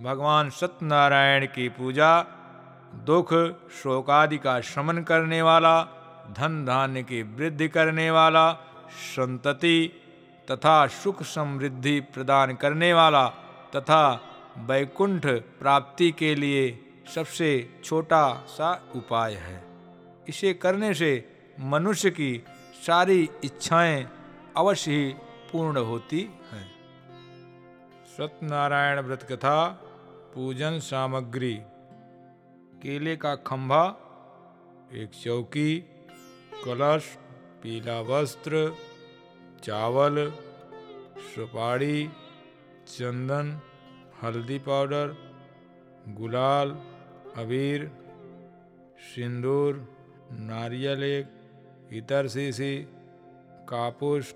भगवान सत्यनारायण की पूजा, दुख, शोकादि का शमन करने वाला, धन धान्य की वृद्धि करने वाला, संतति तथा सुख समृद्धि प्रदान करने वाला तथा वैकुंठ प्राप्ति के लिए सबसे छोटा सा उपाय है। इसे करने से मनुष्य की सारी इच्छाएँ अवश्य ही पूर्ण होती हैं। सत्यनारायण व्रत कथा पूजन सामग्री। केले का खंभा, एक चौकी, कलश, पीला वस्त्र, चावल, सुपारी, चंदन, हल्दी पाउडर, गुलाल, अबीर, सिंदूर, नारियल एक, इतर शीशी कापूस,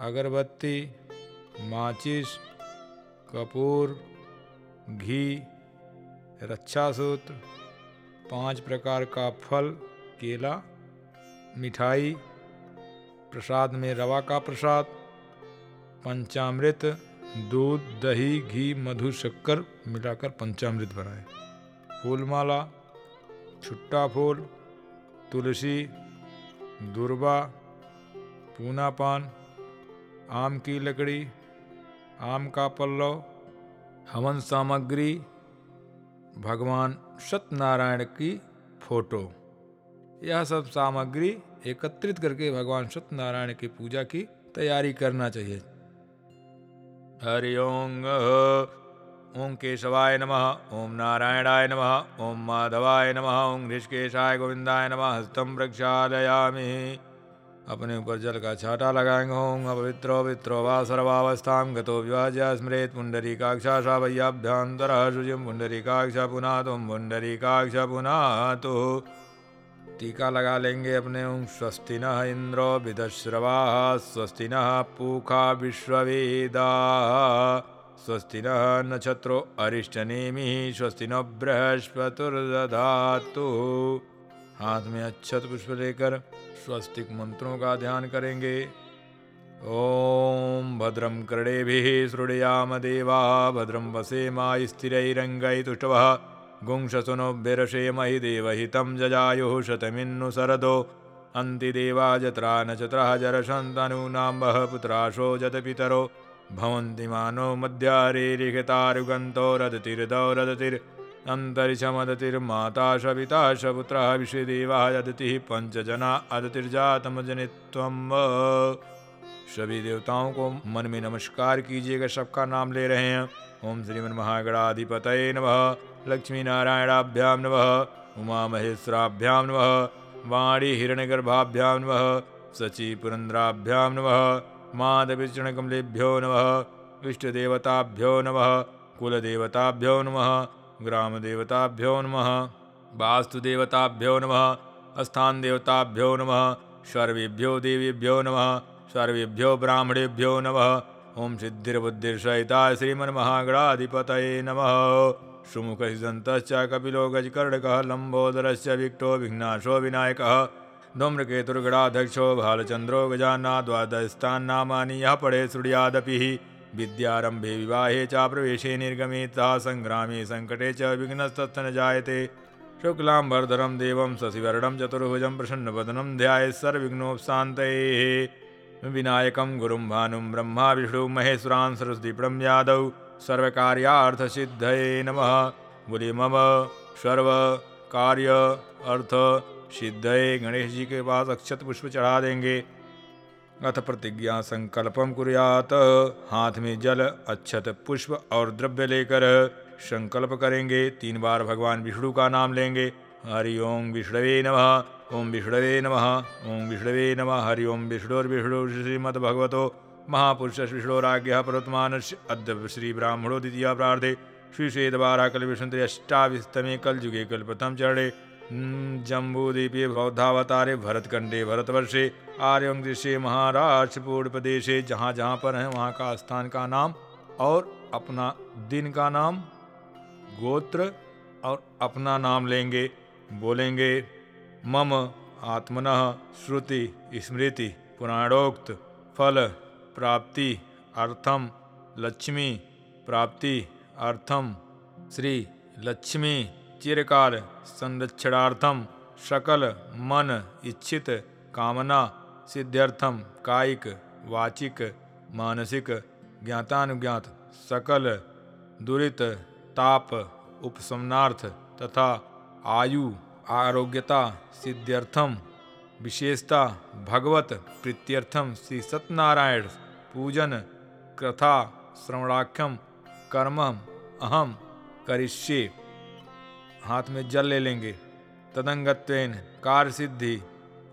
अगरबत्ती, माचिस, कपूर घी रक्षा सूत्र पाँच प्रकार का फल, केला, मिठाई, प्रसाद में रवा का प्रसाद, पंचामृत, दूध, दही, घी, मधु, शक्कर मिलाकर पंचामृत बनाए। फूलमाला, छुट्टा फूल, तुलसी दुर्बा पूना पान आम की लकड़ी, आम का पल्लव हवन सामग्री, भगवान सत्यनारायण की फ़ोटो। यह सब सामग्री एकत्रित करके भगवान सत्यनारायण की पूजा की तैयारी करना चाहिए। हरि ओम ओम केशवाय नमः ओम नारायणाय नमः ओम माधवाय नमः ओम ऋषिकेशाय गोविंदाय नमः हस्तम प्रक्षालयामि। अपने ऊपर जल का छाटा लगाएँगे। ओम अपवित्रो वित्रो वा सर्वावस्थां गतो विभाज्य स्मृत पुंडरीकाक्षा वैयाभ्यंतर शुचिम पुंडरीकाक्षा पुनः तुम पुंडरीकाक्ष पुनः तो टीका लगा लेंगे अपने ओम स्वस्ति न इंद्रो विदश्रवा स्वस्ति न पूखा विश्ववेदा। स्वस्ति नक्षत्रो अरिष्टनेमि स्वस्ति न बृहस्पतिर्दधातु। हाथ में अच्छत पुष्प लेकर स्वस्तिक मंत्रों का ध्यान करेंगे। ओम भद्रम कर्णेभिः सृणयाम देवा भद्रम वसेमा स्थिरैरङ्गै तुष्टवः। गुंशसुनोभिरशेमहि देवहितं जजायुः शतमिन्नु सरदो। अन्तिदेवा जत्रा नचत्रः जरशन्तनूनां वः पुत्राशो जतपितरो। भवन्ति मानो मध्यारेरिहितारुगन्तो रदतिर्दौ रदतिर्। अन्तरिक्षमदतिर्माता सविता सपुत्रः विषदेवः यदतिः पञ्चजना अदतिर्जातमजनित्वं। सभी देवताओं को मन में नमस्कार कीजिएगा सबका नाम ले रहे हैं। ओम श्रीमन महागणाधिपत नमः। लक्ष्मी नारायणाभ्याम नमः। उमा महेश्वराभ्याम नमः। वाणी हिरण्यगर्भाभ्याम नमः। सची पुरंद्राभ्याम नमः। माधविचरणकमलेभ्यो नमः। इष्टदेवताभ्यो नम। कुलदेवताभ्यो नमः। ग्रामदेवताभ्यो नमः। वास्तुदेवताभ्यो नमः। स्थान देवताभ्यो नमः। सर्वेभ्यो देवीभ्यो नमः। सर्वेभ्यो ब्राह्मणेभ्यो नमः। ओम सिद्धिर्बुद्धिर्सहिता श्रीमन्महागणाधिपतये नमः। सुमुखसिदन्तश्च कपिलो गजकर्णकः लम्बोदरश्च विक्टो विघ्नाशो विनायकः। धूम्रकेतुर्गणाध्यक्षो भालचन्द्रो गजान्ना द्वादशस्थान्नामानि यः पढ़े श्रुयादपि। विद्यारम्भे विवाहे च प्रवेशे निर्गमे तथा सङ्ग्रामे सङ्कटे च विघ्नस्तत्र न जायते। शुक्लाम्बरधरं देवं चतुर्भुजं प्रसन्नवदनं ध्याये सर्वविघ्नोपशान्तये विनायकं गुरुं भानुं ब्रह्मा विष्णु महेश्वरान् सरस्वतीप्रं यादव सर्वकार्यार्थसिद्धये नमः। बोले, मम सर्व कार्य अर्थ सिद्धये। गणेश जी के पास अक्षत पुष्प चढ़ा देंगे। अथ प्रतिज्ञा संकल्पम कुर्यात। हाथ में जल, अच्छत, पुष्प और द्रव्य लेकर संकल्प करेंगे। तीन बार भगवान विष्णु का नाम लेंगे। हरि ओम विष्णवे नमः। ओम विष्णवे नमः। ओम विष्णवे नमः। हरि ओम विष्णुर्विष्णु श्रीमद्भगवतो। महापुरुष विष्णुराज्ञ प्रवर्तमानस्य अद्य श्री ब्राह्मणो द्वितीय प्रार्थे। श्री श्वेतवारा कल विष्णु अष्टाविस्तमे कल युगे कल प्रथम चरणे जम्बूदीपे बौद्धावतारे भरतखंडे भरतवर्षे। आर्यं दृश्य महाराष्ट्रपूर्ण प्रदेशे जहाँ जहाँ पर हैं, वहाँ का स्थान का नाम और अपना दिन का नाम, गोत्र और अपना नाम लेंगे, बोलेंगे मम, आत्मन, श्रुति, स्मृति, पुराणोक्त, फल, प्राप्ति, अर्थम, लक्ष्मी, प्राप्ति, अर्थम, श्री लक्ष्मी, चिरकाल, संरक्षणार्थम, सकल, मन, इच्छित, कामना सिद्ध्यर्थम, कायिक, वाचिक, मानसिक, ज्ञातानुज्ञात, सकल, दुरित, ताप, उपशमनार्थ तथा आयु, आरोग्यता, सिद्ध्यर्थम, विशेषता, भगवत, प्रीत्यर्थम, श्री सत्यनारायण, पूजन, कथा, श्रवणाख्यम कर्म अहम, करिष्ये। हाथ में जल ले लेंगे। तदंगत्वेन, कार्य सिद्धि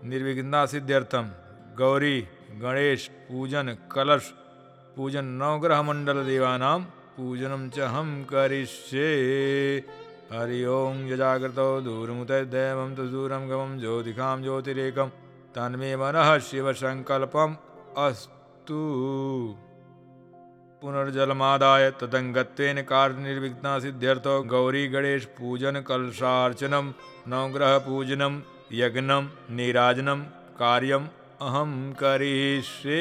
निर्विघ्ना सिद्ध्यर्थम। गौरी, गणेश, पूजन, कलश, पूजन नवग्रह मंडल देवानाम पूजनम च हम करिष्ये। हरि ओं यजाग्रतो दूरमुतैर्दैवं तदूरं गमं ज्योतिखां ज्योतिरेकं तन्मे मनः शिवसङ्कल्पम् अस्तु। पुनर्जलमादाय तदङ्गत्वेन कार्यनिर्विघ्ना सिद्ध्यर्थो गौरी, गणेश, पूजन, कलशार्चनं, नवग्रहपूजनं, यज्ञं, नीराजनं, कार्यम अहम करिष्ये।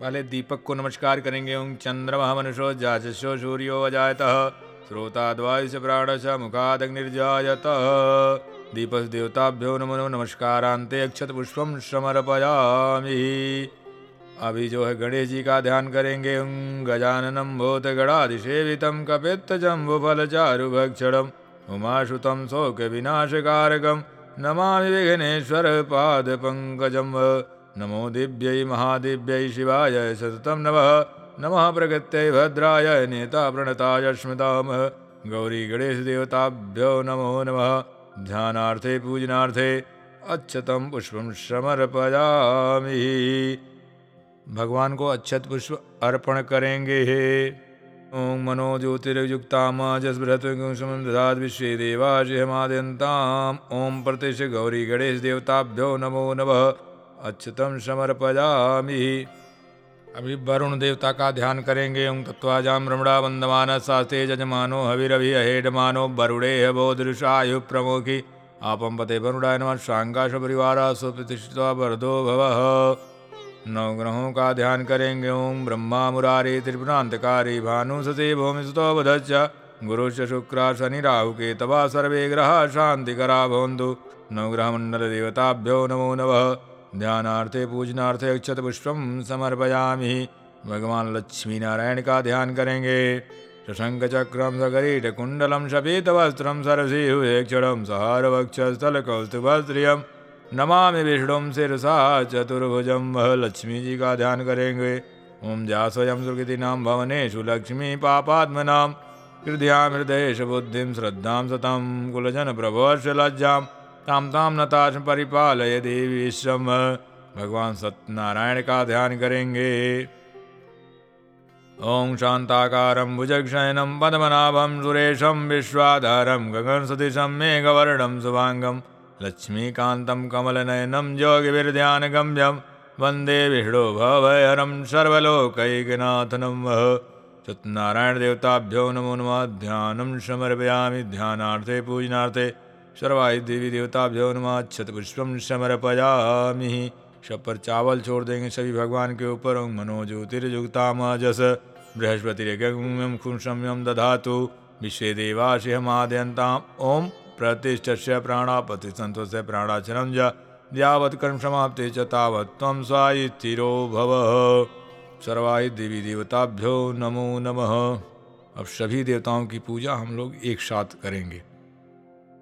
पहले दीपक को नमस्कार करेंगे ओं चंद्रमा मनुष्यो जाचस्यो सूर्यो अजायतः श्रोताद्वायुष प्राणश मुखादग्निर्जायतः। दीपस देवताभ्यो नमो नमस्कारांते अक्षत पुष्पम समर्पयामि अभी जो है गणेश जी का ध्यान करेंगे गजाननम भूत गणाधिसेवितम कपित्त जम्बु फल चारु भक्षणम उमाशुतम शोक विनाशकारकम नमामि विघ्नेश्वर पाद पंकजम नमो दिव्यै महादिव्यै शिवाय सततं नमः। नमः प्रगत्यै भद्राय नेता प्रणताय स्मृताम। गौरी गणेश देवताभ्यो नमो नमः। ध्यानार्थे पूजनार्थे अच्छतम पुष्पम समर्पयामि। भगवान को अच्छत पुष्प अर्पण करेंगे। ओम मनो ज्योतिर्युक्ताम जसबृहत्समं दधात् विश्वे देवाशिहमाद्यन्ताम् ओम प्रतिश गौरी नमो नमः। अच्छतम समर्पयामि। अभी वरुण देवता का ध्यान करेंगे। ओं तत्वाजाम रमणा वंदमान शास्ते जजमानो हविरभि अहेडमानो वरुणे बोधृषायु प्रमुखी। आपम पते वरुणाय नम। शांगाश परिवार सुप्रतिष्ठित वरदो भव। नवग्रहों का ध्यान करेंगे। ओम ब्रह्मा मुरारी त्रिपुरांतकारी भानु भूमि सुतो बधच्च गुरुश्च शुक्र शनि राहु के तवा सर्वे ग्रह शांतिकरा भवन्तु। नवग्रह मंडल देवताभ्यो नमो नमः। ध्यानार्थे पूजनार्थे अक्षत पुष्पम समर्पयामि। भगवान लक्ष्मी नारायण का ध्यान करेंगे। शशंक चक्रम सकरीट कुंडलम शपीत वस्त्रम सरसिहुक्षरम सहार वक्षस्थल कौस्तुभस्त्रियम नमामि विष्णुम शिरसा चतुर्भुजम वह लक्ष्मी जी का ध्यान करेंगे। ओम जास्वयं सुकृति नाम भवनेषु लक्ष्मी पापात्मनाम हृदया हृदयेश बुद्धिं श्रद्धां सतं कुलजन प्रभोष लज्जाम् ताम ताम नताश परिपालय देवी श्रम भगवान सत्यनारायण का ध्यान करेंगे। ओम शांताकारं भुजक्षयनं पद्मनाभं सुरेशं विश्वाधारं गगनसदृशं मेघवर्णं शुभाङ्गं लक्ष्मीकान्तं कमलनयनं योगिभिर्ध्यानगम्यं वंदे विष्णु भवहरं सर्वलोकैकनाथनं वः। सत्यनारायण देवताभ्यो नमो नमः। ध्यानं समर्पयामि। ध्यानार्थे, पूजनार्थे सर्वाहि देवी देवताभ्यो नमः। छत पुष्पम समर्पयामि। सब पर चावल छोड़ देंगे सभी भगवान के ऊपर ओम मनो ज्योतिर्युक्ताम जस बृहस्पतिरगम्यम खुशम्यम दधातु। विश्वे देवाशिहमाद्यन्ताम। ओम प्रतिष्ठस्य प्राणापति संतोष प्राणाचरम ज यावत् कर्म समाप्ति च तावत् त्वं स्वायि स्थिरो भव। सर्वाहि देवी देवताभ्यो नमो नमः। अब सभी देवताओं की पूजा हम लोग एक साथ करेंगे।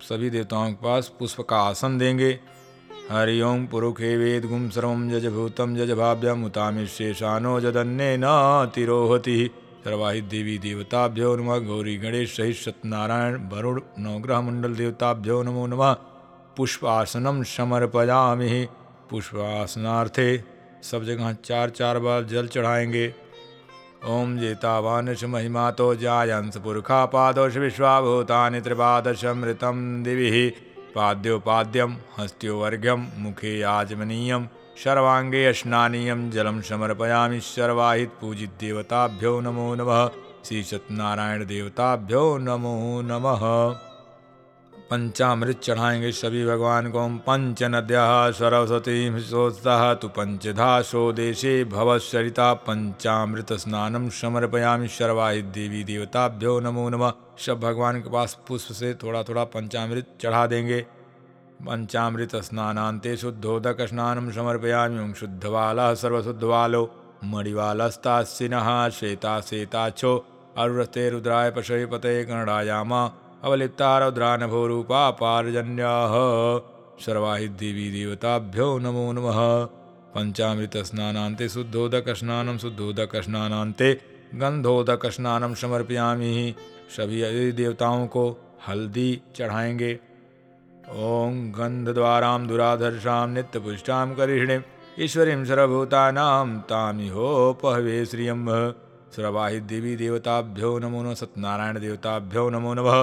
सभी देवताओं के पास पुष्प का आसन देंगे। हरि ओम पुरुखे वेद गुम सर्व जज भूतम जज भाव्यम उतामिशेषानो जदन्य न तिरोहति। सर्वाहि देवी देवताभ्यो नमः। गौरी गणेश सहित सत्यनारायण वरुण नवग्रह मंडल देवताभ्यो नमो नमः। पुष्पासनम समर्पयामि। पुष्पासनार्थे सब जगह चार चार बार जल चढ़ाएँगे। ओम जेतावानश महिमा तो जायंस पुरखा पादोष विश्वाभूतानि त्रिपादशमृतं दिवि। पाद्योपाद्यम हस्त्योवर्घ्यम मुखे आजमनीयम सर्वांगे स्नानीयम जलम समर्पयामि सर्वाहित पूजित देवताभ्यो नमो नमः। श्री सत्यनारायण देवताभ्यो नमो नमः। पंचामृत चढ़ाएँगे सभी भगवान को पंच नद्या सरस्वती सोत्साह तु पंचधा देशे भवसरिता पंचामृत स्नानम समर्पयामि शर्वाहि देवी देवताभ्यो नमो नमः। सब भगवान के पास पुष्प से थोड़ा थोड़ा पंचामृत चढ़ा देंगे। पंचामृत स्नानांते शुद्धोदक स्नानम समर्पयामि शुद्धवाला सर्वशुद्धवालो मणिवालस्तास्सिनः श्वेता श्वेताच्छो अरुरस्ते रुद्राय पशय पतये कन्नडायामा अवलिप्ता रौद्रानभोरूपा पारजन्याः सर्वाहि देवी देवताभ्यो नमो नमः पंचामृत स्नानान्ते शुद्धोदक स्नानम शुद्धोदक स्नानान्ते गंधोदक स्नानम समर्पयामि सभी देवताओं को हल्दी चढ़ाएँगे। ओम गंध द्वाराम दुराधर्षाम नित्य पुष्टाम करिष्णिम ईश्वरीं सर्वभूतानां तामिहोपहवे श्रियं सर्वाहि देवी देवताभ्यो नमो नमः सत्यनारायण देवताभ्यो नमो नमः।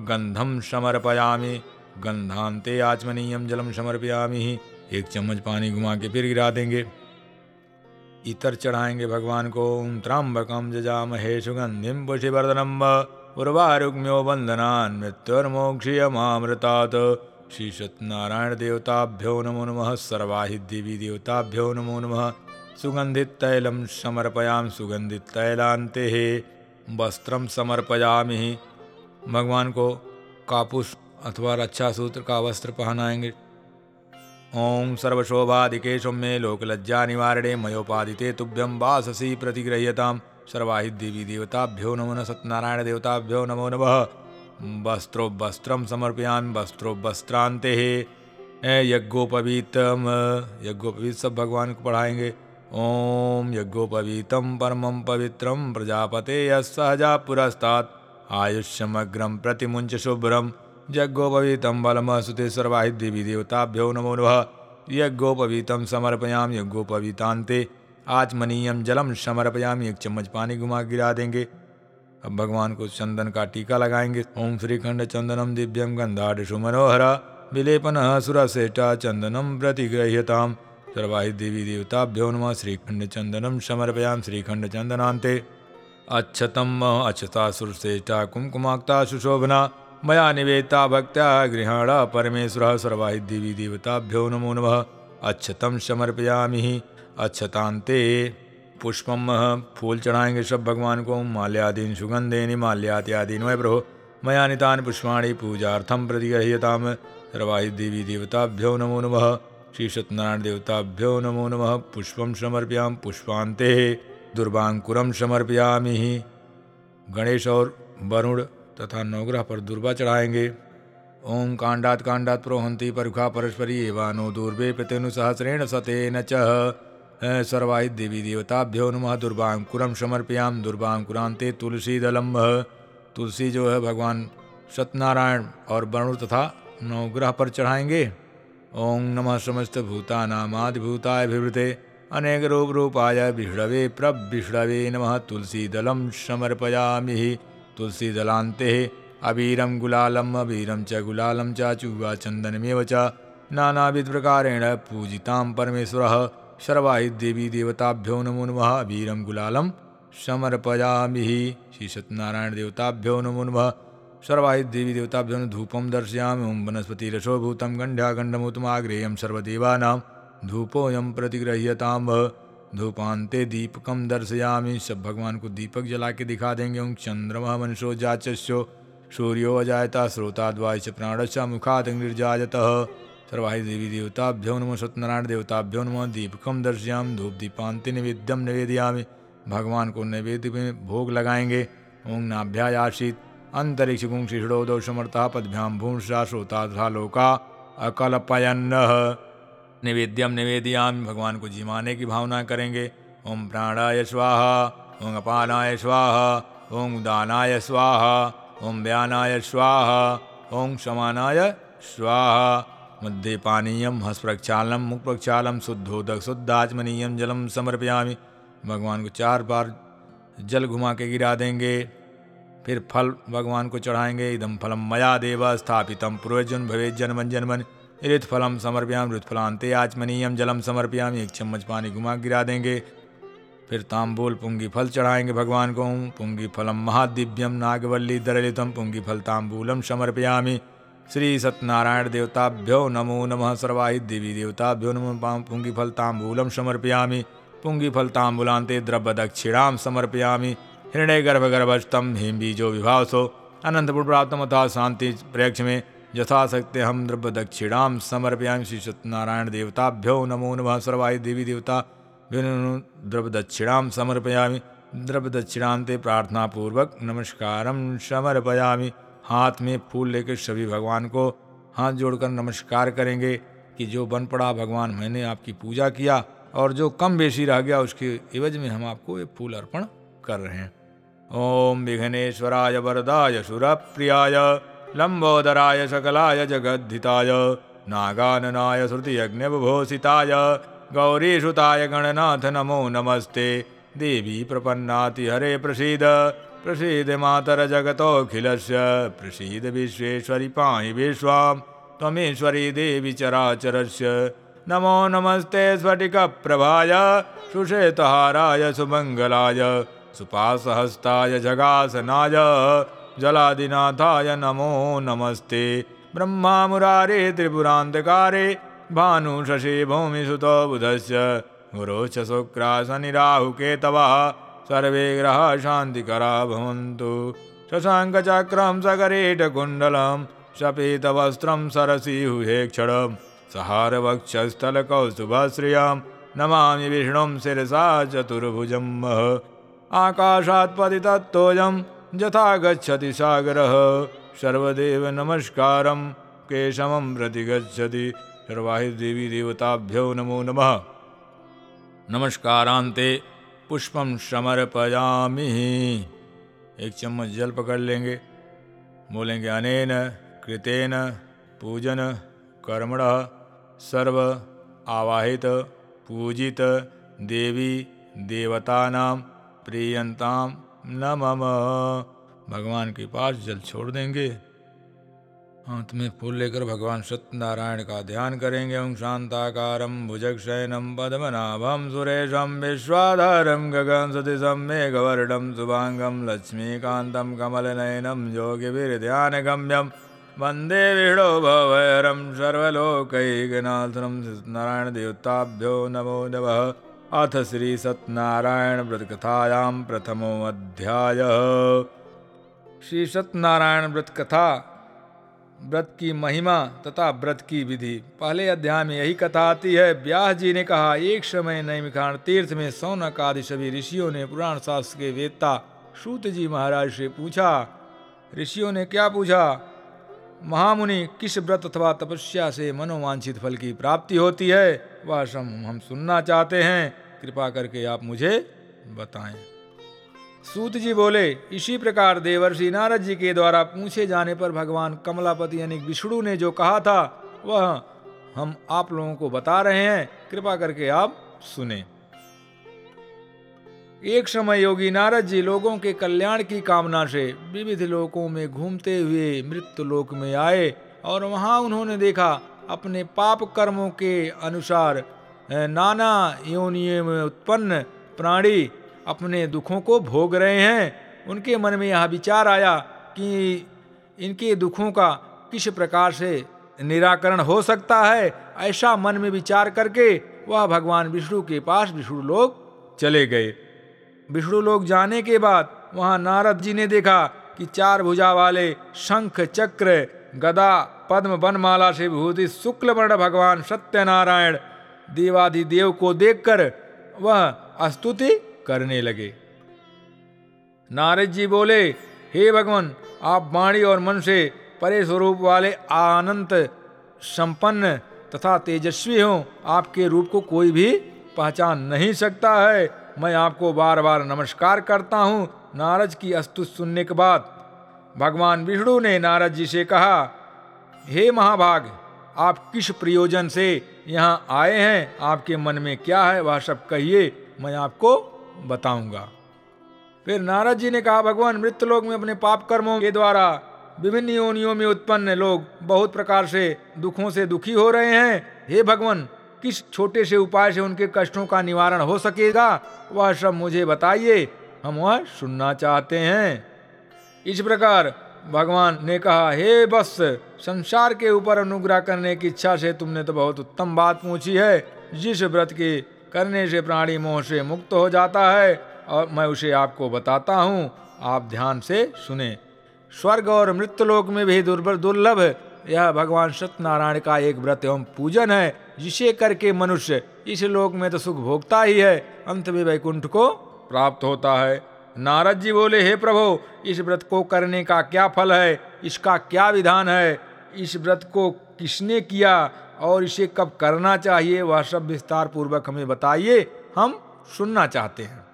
गंधम समर्पयामि गंधांते आचमनीयम जलम समर्पयामि। एक चम्मच पानी घुमा के फिर गिरा देंगे। इतर चढ़ाएँगे भगवान को ओम त्राम्बकम जजामहे सुगंधिम पुषिवर्धनम उर्वारुग्म्यो बंधनान मृत्युर्मोक्षीयमामृतात् श्री सत्यनारायण देवताभ्यो नमो नमः सर्वाहि देवी देवताभ्यो नमो नमः। सुगंधित तैलम समर्पयाम सुगंधित तैलांते वस्त्रम समर्पयामि। भगवान को कापुस अथवा रक्षा सूत्र का वस्त्र पहनाएँगे। ओम सर्वशोभाधिके मे लोकलज्जा निवारणे मयोपादिते तुभ्यम वाससी प्रतिगृह्यताम। सर्वाहि देवी देवताभ्यो नमो न सत्यनारायण देवताभ्यो नमो नम। वस्त्रो वस्त्रम समर्पयाम वस्त्रो वस्त्रांते यज्ञोपवीतम, यज्ञोपवीत सब भगवान को पढ़ाएँगे। ओम यज्ञोपवीतम परमं पवित्रम प्रजापते यहजा पुरस्तात्। आयुष्यमग्रम प्रतिमुंच शुभ्रम यज्ञोपवीतम बलमस्तुते सर्वाहि देवी देवताभ्यो नमो नम। यज्ञोपवीतम समर्पयाम यज्ञोपवीतांते आचमनीयम जलम समर्पयाम, एक चम्मच पानी घुमा गिरा देंगे। अब भगवान को चंदन का टीका लगाएँगे। ओम श्रीखंड चंदनम दिव्यम गंधाढ़ मनोहर विलेपन सुरश्रेष्ठा चंदनम प्रतिगृह्यताम। सर्वाहि देवी देवताभ्यो नमः, श्रीखंड चंदनम समर्पयाम, श्रीखंड चंदनांते अच्छतम अच्छता सुरश्रेष्ठा कुमकुमाक्ता सुशोभना, मया निवेता भक्त्या गृहाण परमेश्वर, सर्वाहि देवी देवताभ्यो नमो नम। अच्छतम समर्पयामि। अच्छतांते पुष्पम फूल चढ़ाएँगे सब भगवान को। माल्यादीन सुगंधेनि माल्यात्यादीन वै प्रभो मया नितान पुष्पाणि, पूजार्थम प्रतिगृह्यताम। सर्वाहि देवी देवताभ्यो नमो नम। श्री सत्यनारायण देवताभ्यो नमो नम। पुष्पम समर्पयाम पुष्पांते दुर्बांकुरम समर्पयामि। गणेश और वरुण तथा नवग्रह पर दुर्बा चढ़ाएँगे। ओम कांडात कांडात प्रोहंती परुखा परस्परी एवानो दुर्बे प्रत्यनु सहस्रेण सतेन च। सर्वाहि देवी देवताभ्यो नमः दुर्बांकुरम समर्पयाम दुर्बांकुरांते तुलसी दलम तुलसी जो है भगवान सत्यनारायण और वरुण तथा नवग्रह पर चढ़ाएँगे। ओम नमः समस्त भूतानामादिभूताय विवृते अनेक रूप रूपाय विष्णवे प्रविष्णवे नमः। तुलसीदलं समर्पयामि। तुलसी दलान्ते अबीरं गुलालम्, अबीरं च गुलालं च चूवा चन्दनमेव च। नानाविधप्रकारेण पूजितां परमेश्वरः। सर्वाहि देवी देवताभ्यो नमो नमः। अबीरं गुलालं समर्पयामि श्री सत्यनारायण देवताभ्यो नमो नमः। सर्वाहि देवी देवताभ्यो धूपं दर्शयामि। ओं वनस्पतिरसोभूतं गण्ड्यागण्डमुतमाग्रेयं सर्वदेवानां धूपोयम प्रतिग्रह्यताम धूपांते दीपकम दर्शयामी। सब भगवान को दीपक जला के दिखा देंगे। उन चंद्रमा मनुष्यो जाचस्यो। सूर्यो अजायता श्रोताद्वाय च प्राणश्च मुखात निर्जात सर्वाहि देवी देवताभ्यो नमो सत्यनारायण देवताभ्यो नमो दीपकम दर्शयाम धूप दीपांति निवेद्यम। निवेदयामी भगवान को नैवेद्य में भोग लगाएँगे। ओं नाभ्यायाशित अंतरिक्ष गुंग शिषड़ोदो समर्था पदभ्याम भूषा श्रोता लोका अकल्पयन्न। निवेद्यम निवेदियाम। भगवान को जिमाने की भावना करेंगे। ओम प्राणाय स्वाहा। ओम अपानाय स्वाहा। ओम दानाय स्वाहा। ओम व्यानाय स्वाहा। ओम समानाय स्वाहा। मध्य पानीयम हस प्रक्षालम मुख प्रक्षालम शुद्धोदक शुद्धाचमनीयम जलम समर्पयामी। भगवान को चार बार जल घुमा के गिरा देंगे, फिर फल भगवान को चढ़ाएँगे। इदम फलम मया देव स्थापितम पूर्वजन भवे जन्मन जन्मन। ऋतफलम समर्पयाम ऋतफलांते आचमनीयम जलम समर्पयाम। एक चम्मच पानी घुमा गिरा देंगे, फिर तांबूल, पुंगी फल चढ़ाएँगे भगवान को। पुंगी फलम महादिव्यम नागवल्ली दरलितम, पुंगी फल तांबूलम समर्पयामी। श्री सत्यनारायण देवताभ्यो नमो नमः सर्वाहि देवी देवताभ्यो नमः पुंगी फलतांबूलम समर्पयामि। पुंगी फलतांबूलांते द्रव्य दक्षिणाम समर्पयामि। हृदय गर्भ गर्भस्तम हिम बीजो विभावसो अनंतपुर प्राप्त अथा शांति प्रेक्ष में यथाशक्ति हम द्रव्य दक्षिणाम समर्पयामि। श्री सत्यनारायण देवताभ्यो नमो नमः सर्वाहि देवी देवता द्रव्य दक्षिणाम समर्पयामि। द्रव्य दक्षिणांते प्रार्थना पूर्वक नमस्कारम समर्पयामि। हाथ में फूल लेकर सभी भगवान को हाथ जोड़कर नमस्कार करेंगे कि जो बन पड़ा भगवान मैंने आपकी पूजा किया और जो कम बेशी रह गया उसके एवज में हम आपको ये फूल अर्पण कर रहे हैं। ओम विघ्नेश्वराय वरदाय सुरप्रियाय, लंबोदराय सकलाय जगद्धिताय, नागाननाय श्रुतियज्ञभूषिताय गौरीसुताय गणनाथ नमो नमस्ते। देवी प्रपन्नाति हरे प्रसीद। प्रसीद मातर जगतोऽखिलस्य प्रसीद विश्वेश्वरि पाहि विश्वां, त्वमेश्वरी देवी चराचरस्य। नमो नमस्ते स्फटिकप्रभाय सुषेतहाराय सुमङ्गलाय सुपासहस्ताय जगासनाय, जलादिनाथाय नमो नमस्ते। ब्रह्मा मुरारे त्रिपुरान्तकारे भानुशशि भूमिसुतो बुधस्य गुरो च शुक्रासनिराहुकेतवः सर्वे ग्रहाः शान्तिकरा भवन्तु। शशाङ्कचक्रं सकरेटकुण्डलं शपीतवस्त्रं सरसीहुहेक्षणं सहारवक्षस्थलकौस्तुभश्रियं नमामि विष्णुं शिरसा चतुर्भुजं आकाशात् पतितत्तोऽयं यथा गच्छति सागरः। सर्वदेव नमस्कारं, केशवं प्रति गच्छति। सर्वाहि देवी देवताभ्यो नमो नमः। नमस्कारांते पुष्पम समर्पयामि। एक चम्मच जल पकड़ लेंगे। बोलेंगे, अनेन कृतेन पूजन कर्मण सर्व आवाहित पूजित देवी देवतानाम प्रियंताम न मम भगवान के पास जल छोड़ देंगे। हाथ में फूल लेकर भगवान सत्यनारायण का ध्यान करेंगे। ओम शांताकारम भुजगशयनम पद्मनाभम सुरेशम विश्वाधारम गगन सतिशम मेघवर्णम शुभांगम लक्ष्मीकांतम कमलनयनम योगिभिर्ध्यान गम्यम वंदे विष्णो भवरम सर्वलोकैकनाथनम सत्यनारायण देवताभ्यो नमो नमः। अथ श्री सत्यनारायण व्रत कथायां प्रथमो अध्याय श्री सत्यनारायण व्रत कथा व्रत की महिमा तथा व्रत की विधि। पहले अध्याय में यही कथा आती है। व्यास जी ने कहा, एक समय नैमिखान तीर्थ में सौनक आदि सभी ऋषियों ने पुराण शास्त्र के वेदता सूत जी महाराज से पूछा, ऋषियों ने क्या पूछा? महामुनि, किस व्रत अथवा तपस्या से मनोवांछित फल की प्राप्ति होती है? वह हम सुनना चाहते हैं। कृपा करके आप मुझे बताएँ। सूत जी बोले, इसी प्रकार देवर्षि नारद जी के द्वारा पूछे जाने पर भगवान कमलापति यानी विष्णु ने जो कहा था, वह हम आप लोगों को बता रहे हैं। कृपा करके आप सुने। एक समय योगी नारद जी लोगों के कल्याण की कामना से विविध लोकों में घूमते हुए मृत्यु लोक में आए और वहाँ उन्होंने देखा, अपने पाप कर्मों के अनुसार, नाना योनियों में उत्पन्न प्राणी अपने दुखों को भोग रहे हैं। उनके मन में यह विचार आया कि इनके दुखों का किस प्रकार से निराकरण हो सकता है, ऐसा मन में विचार करके वह भगवान विष्णु के पास विष्णु लोग चले गए। विष्णु लोग जाने के बाद वहाँ नारद जी ने देखा कि चार भुजा वाले शंख, चक्र, गदा, पद्म बनमाला से भूति शुक्ल वर्ण भगवान सत्यनारायण देवाधिदेव को देखकर वह स्तुति करने लगे। नारद जी बोले, हे भगवान, आप वाणी और मन से परे स्वरूप वाले आनंद संपन्न तथा तेजस्वी हो, आपके रूप को कोई भी पहचान नहीं सकता है। मैं आपको बार बार नमस्कार करता हूँ, नारद की अस्तुत सुनने के बाद। भगवान विष्णु ने नारद जी से कहा, हे महाभाग, आप किस प्रयोजन से यहाँ आए हैं? आपके मन में क्या है? वह सब कहिए, मैं आपको बताऊँगा। फिर नारद जी ने कहा, भगवान मृत्यु लोक में अपने पाप कर्मों के द्वारा विभिन्न योनियों में उत्पन्न लोग बहुत प्रकार से दुखों से दुखी हो रहे हैं। हे भगवान, किस छोटे से उपाय से उनके कष्टों का निवारण हो सकेगा? वह सब मुझे बताइए। हम वह सुनना चाहते हैं। इस प्रकार भगवान ने कहा, हे बस, संसार के ऊपर अनुग्रह करने की इच्छा से तुमने तो बहुत उत्तम बात पूछी है। जिस व्रत के करने से प्राणी मोह से मुक्त हो जाता है और मैं उसे आपको बताता हूँ, आप ध्यान से सुने। स्वर्ग और मृत्युलोक में भी दुर्बल दुर्लभ, यह भगवान सत्यनारायण का एक व्रत एवं पूजन है, जिसे करके मनुष्य इस लोक में तो सुख भोगता ही है, अंत में वैकुंठ को प्राप्त होता है। नारद जी बोले, हे प्रभु, इस व्रत को करने का क्या फल है? इसका क्या विधान है? इस व्रत को किसने किया? और इसे कब करना चाहिए वह सब विस्तार पूर्वक हमें बताइए। हम सुनना चाहते हैं।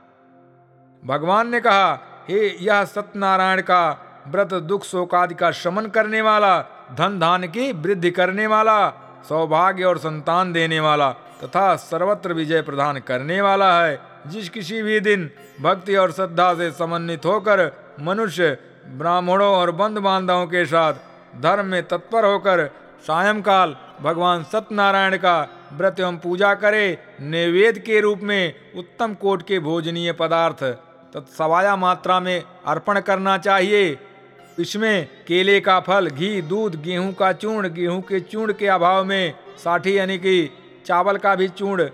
भगवान ने कहा, हे यह सत्यनारायण का व्रत दुख शोक आदि का शमन करने वाला, धन धान की वृद्धि करने वाला, सौभाग्य और संतान देने वाला तथा सर्वत्र विजय प्रदान करने वाला है, जिस किसी भी दिन भक्ति और श्रद्धा से समन्वित होकर मनुष्य ब्राह्मणों और बंद बांधवों के साथ धर्म में तत्पर होकर सायंकाल भगवान सत्यनारायण का व्रत एवं पूजा करे नैवेद्य के रूप में उत्तम कोट के भोजनीय पदार्थ तत्सवाया मात्रा में अर्पण करना चाहिए। इसमें केले का फल, घी, दूध, गेहूँ का चूर्ण, गेहूँ के चूर्ण के अभाव में साठी यानी कि चावल का भी चूर्ण,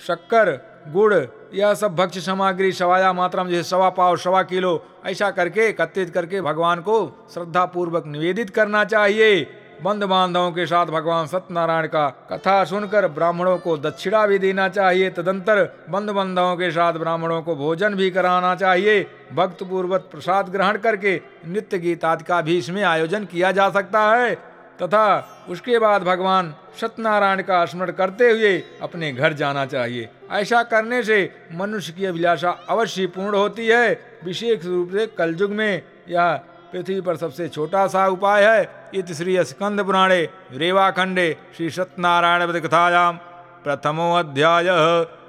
शक्कर, गुड़, यह सब भक्ष्य सामग्री सवाया मात्रा में, जैसे सवा पाव, सवा किलो, ऐसा करके, एकत्रित करके भगवान को श्रद्धा पूर्वक निवेदित करना चाहिए। बंद बांधवों के साथ भगवान सत्यनारायण का कथा सुनकर ब्राह्मणों को दक्षिणा भी देना चाहिए। तदंतर बंद बांधवों के साथ ब्राह्मणों को भोजन भी कराना चाहिए। भक्त पूर्वक प्रसाद ग्रहण करके नित्य गीत का भी इसमें आयोजन किया जा सकता है। तथा उसके बाद भगवान सत्यनारायण का स्मरण करते हुए अपने घर जाना चाहिए। ऐसा करने से मनुष्य की अभिलाषा अवश्य पूर्ण होती है। विशेष रूप से कलयुग में यह पृथ्वी पर सबसे छोटा सा उपाय है। इत श्री स्कंद पुराणे रेवाखंडे श्री सत्यनारायण कथायाम। प्रथमो अध्याय।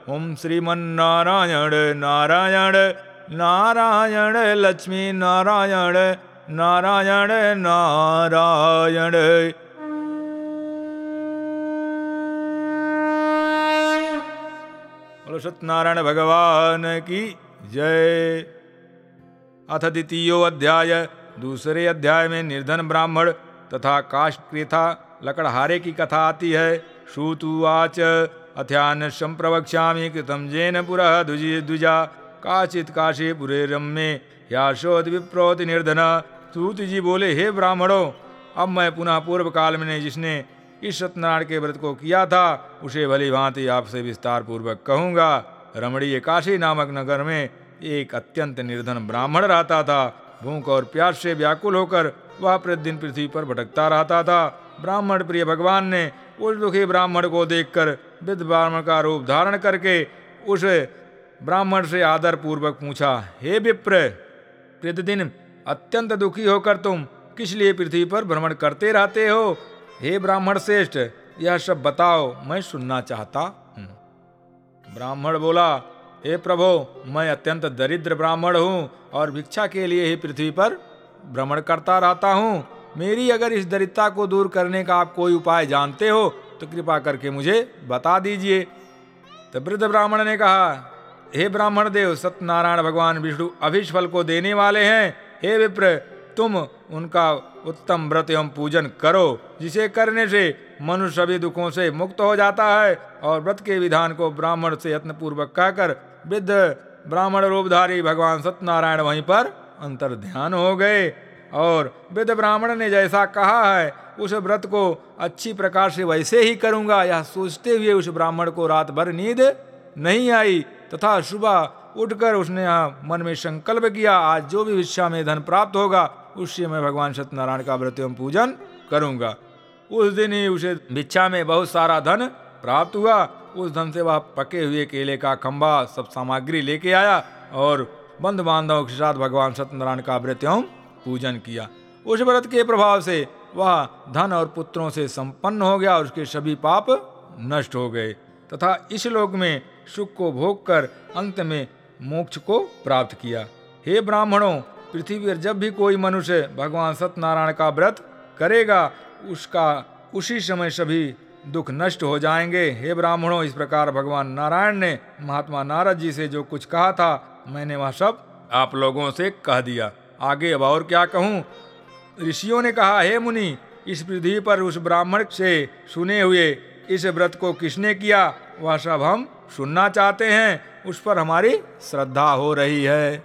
ओम श्रीमन्नारायण नारायण नारायण लक्ष्मी नारायण नारायण नारायण। बोलो सत्यनारायण भगवान की जय। अथ द्वितीय अध्याय। दूसरे अध्याय में निर्धन ब्राह्मण तथा काष्ठकृथा लकड़हारे की कथा आती है। श्रुतुवाच अथ्यान संप्रवक्ष्यामि कृतम जैन पुरः द्विजा काचित काशी पुरे रम्ये याशोद विप्रोति निर्धन। सूत जी बोले, हे ब्राह्मणों, अब मैं पुनः पूर्व काल में जिसने इस सत्यनारायण के व्रत को किया था, उसे भली भांति आपसे विस्तार पूर्वक कहूँगा। रमणीय काशी नामक नगर में एक अत्यंत निर्धन ब्राह्मण रहता था। भूख और प्यास से व्याकुल होकर वह प्रतिदिन पृथ्वी पर भटकता रहता था। ब्राह्मण प्रिय भगवान ने उस दुखी ब्राह्मण को देखकर वृद्ध ब्राह्मण का रूप धारण करके उस ब्राह्मण से आदर पूर्वक पूछा, हे विप्र, प्रतिदिन अत्यंत दुखी होकर तुम किस लिए पृथ्वी पर भ्रमण करते रहते हो? हे ब्राह्मण श्रेष्ठ, यह सब बताओ, मैं सुनना चाहता हूँ। ब्राह्मण बोला हे प्रभो, मैं अत्यंत दरिद्र ब्राह्मण हूँ और भिक्षा के लिए ही पृथ्वी पर भ्रमण करता रहता हूँ। मेरी अगर इस दरिद्रता को दूर करने का आप कोई उपाय जानते हो तो कृपा करके मुझे बता दीजिए। तो वृद्ध ब्राह्मण ने कहा, हे ब्राह्मण देव, सत्यनारायण भगवान विष्णु अभिष फल को देने वाले हैं। हे विप्र, तुम उनका उत्तम व्रत एवं पूजन करो, जिसे करने से मनुष्य सभी दुखों से मुक्त हो जाता है और व्रत के विधान को ब्राह्मण से यत्न पूर्वक कहकर वृद्ध ब्राह्मण रूपधारी भगवान सत्यनारायण वहीं पर अंतर ध्यान हो गए। और वृद्ध ब्राह्मण ने जैसा कहा है, उस व्रत को अच्छी प्रकार से वैसे ही करूँगा। यह सोचते हुए उस ब्राह्मण को रात भर नींद नहीं आई। तथा सुबह उठकर उसने मन में संकल्प किया, आज जो भी विश्वा में धन प्राप्त होगा उससे मैं भगवान सत्यनारायण का व्रत एवं पूजन करूँगा। उस दिन ही उसे भिक्षा में बहुत सारा धन प्राप्त हुआ। उस धन से वह पके हुए केले का खंबा, सब सामग्री लेके आया और बंद बांधव के साथ भगवान सत्यनारायण का व्रत एवं पूजन किया। उस व्रत के प्रभाव से वह धन और पुत्रों से संपन्न हो गया और उसके सभी पाप नष्ट हो गए तथा इस लोक में सुख को भोग कर अंत में मोक्ष को प्राप्त किया। हे ब्राह्मणों, पृथ्वी पर जब भी कोई मनुष्य भगवान सत्यनारायण का व्रत करेगा, उसका उसी समय सभी दुख नष्ट हो जाएँगे। हे ब्राह्मणों, इस प्रकार भगवान नारायण ने महात्मा नारद जी से जो कुछ कहा था, मैंने वह सब आप लोगों से कह दिया। आगे अब और क्या कहूँ? ऋषियों ने कहा, हे मुनि, इस पृथ्वी पर उस ब्राह्मण से सुने हुए इस व्रत को किसने किया? वह सब हम सुनना चाहते हैं। उस पर हमारी श्रद्धा हो रही है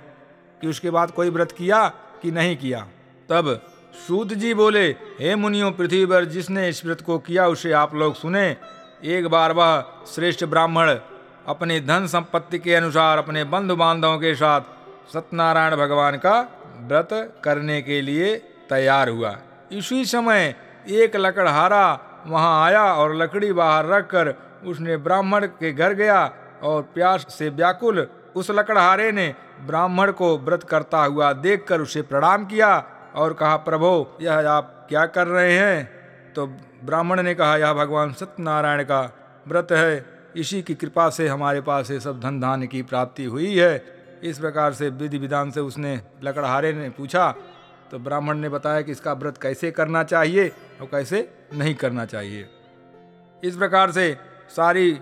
कि उसके बाद कोई व्रत किया कि नहीं किया? तब सूत जी बोले, हे मुनियों पृथ्वी पर जिसने इस व्रत को किया, उसे आप लोग सुने। एक बार वह श्रेष्ठ ब्राह्मण अपने धन संपत्ति के अनुसार अपने बंधु बांधवों के साथ सत्यनारायण भगवान का व्रत करने के लिए तैयार हुआ। इसी समय एक लकड़हारा वहाँ आया और लकड़ी बाहर रखकर उसने ब्राह्मण के घर गया और प्यास से व्याकुल उस लकड़हारे ने ब्राह्मण को व्रत करता हुआ देखकर उसे प्रणाम किया। और कहा, प्रभो, यह आप क्या कर रहे हैं? तो ब्राह्मण ने कहा, यह भगवान सत्यनारायण का व्रत है। इसी की कृपा से हमारे पास ये सब धन धान्य की प्राप्ति हुई है। इस प्रकार से विधि विधान से उसने लकड़हारे ने पूछा। तो ब्राह्मण ने बताया कि इसका व्रत कैसे करना चाहिए और कैसे नहीं करना चाहिए। इस प्रकार से सारी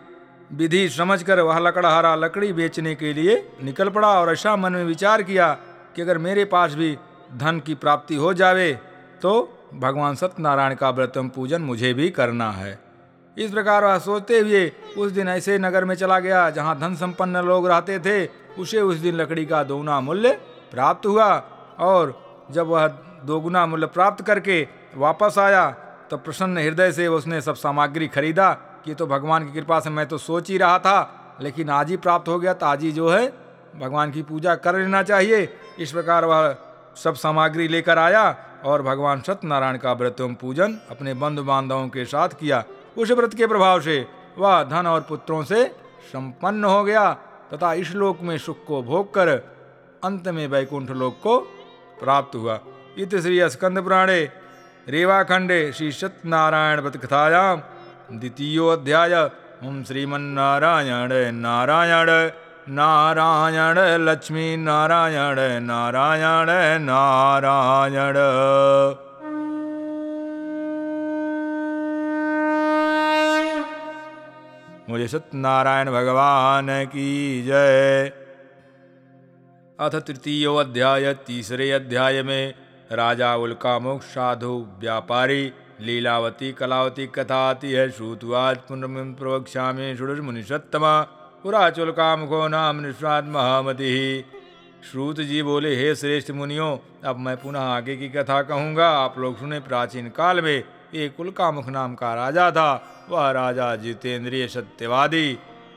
विधि समझकर वह लकड़हारा लकड़ी बेचने के लिए निकल पड़ा और ऐसा मन में विचार किया कि अगर मेरे पास भी धन की प्राप्ति हो जावे तो भगवान सत्यनारायण का व्रतम पूजन मुझे भी करना है। इस प्रकार वह सोचते हुए उस दिन ऐसे नगर में चला गया, जहाँ धन संपन्न लोग रहते थे, उसे उस दिन लकड़ी का दोगुना मूल्य प्राप्त हुआ और जब वह दोगुना मूल्य प्राप्त करके वापस आया तो प्रसन्न हृदय से उसने सब सामग्री खरीदा। कि तो भगवान की कृपा से मैं तो सोच ही रहा था, लेकिन आज ही प्राप्त हो गया तो आज ही जो है भगवान की पूजा कर लेना चाहिए। इस प्रकार वह सब सामग्री लेकर आया और भगवान सत्यनारायण का व्रत एवं पूजन अपने बंधु बांधवों के साथ किया। उस व्रत के प्रभाव से वह धन और पुत्रों से संपन्न हो गया तथा इस लोक में सुख को भोग कर अंत में वैकुंठ लोक को प्राप्त हुआ। इत श्री स्कंद पुराणे, रेवाखंडे श्री सत्यनारायण व्रत कथायाम द्वितीयोध्याय ओम श्रीमन्नारायण नारायण। नारायण लक्ष्मी नारायण नारायण नारायण। मुझे सत्यनारायण भगवान की जय। अथ तृतीय अध्याय, तीसरे अध्याय में राजा उल्कामुख साधु व्यापारी, लीलावती, कलावती कथा आती है श्रुतुवाज पुनर्मिम प्रवक्षा में सुर मुनि सत्तमा पुराचुल कामुखो नाम निस्वाद महामति श्रुत जी बोले, हे श्रेष्ठ मुनियों, अब मैं पुनः आगे की कथा कहूँगा। आप लोग सुने प्राचीन काल में एक उल्कामुख नाम का राजा था। वह राजा जितेंद्रिय सत्यवादी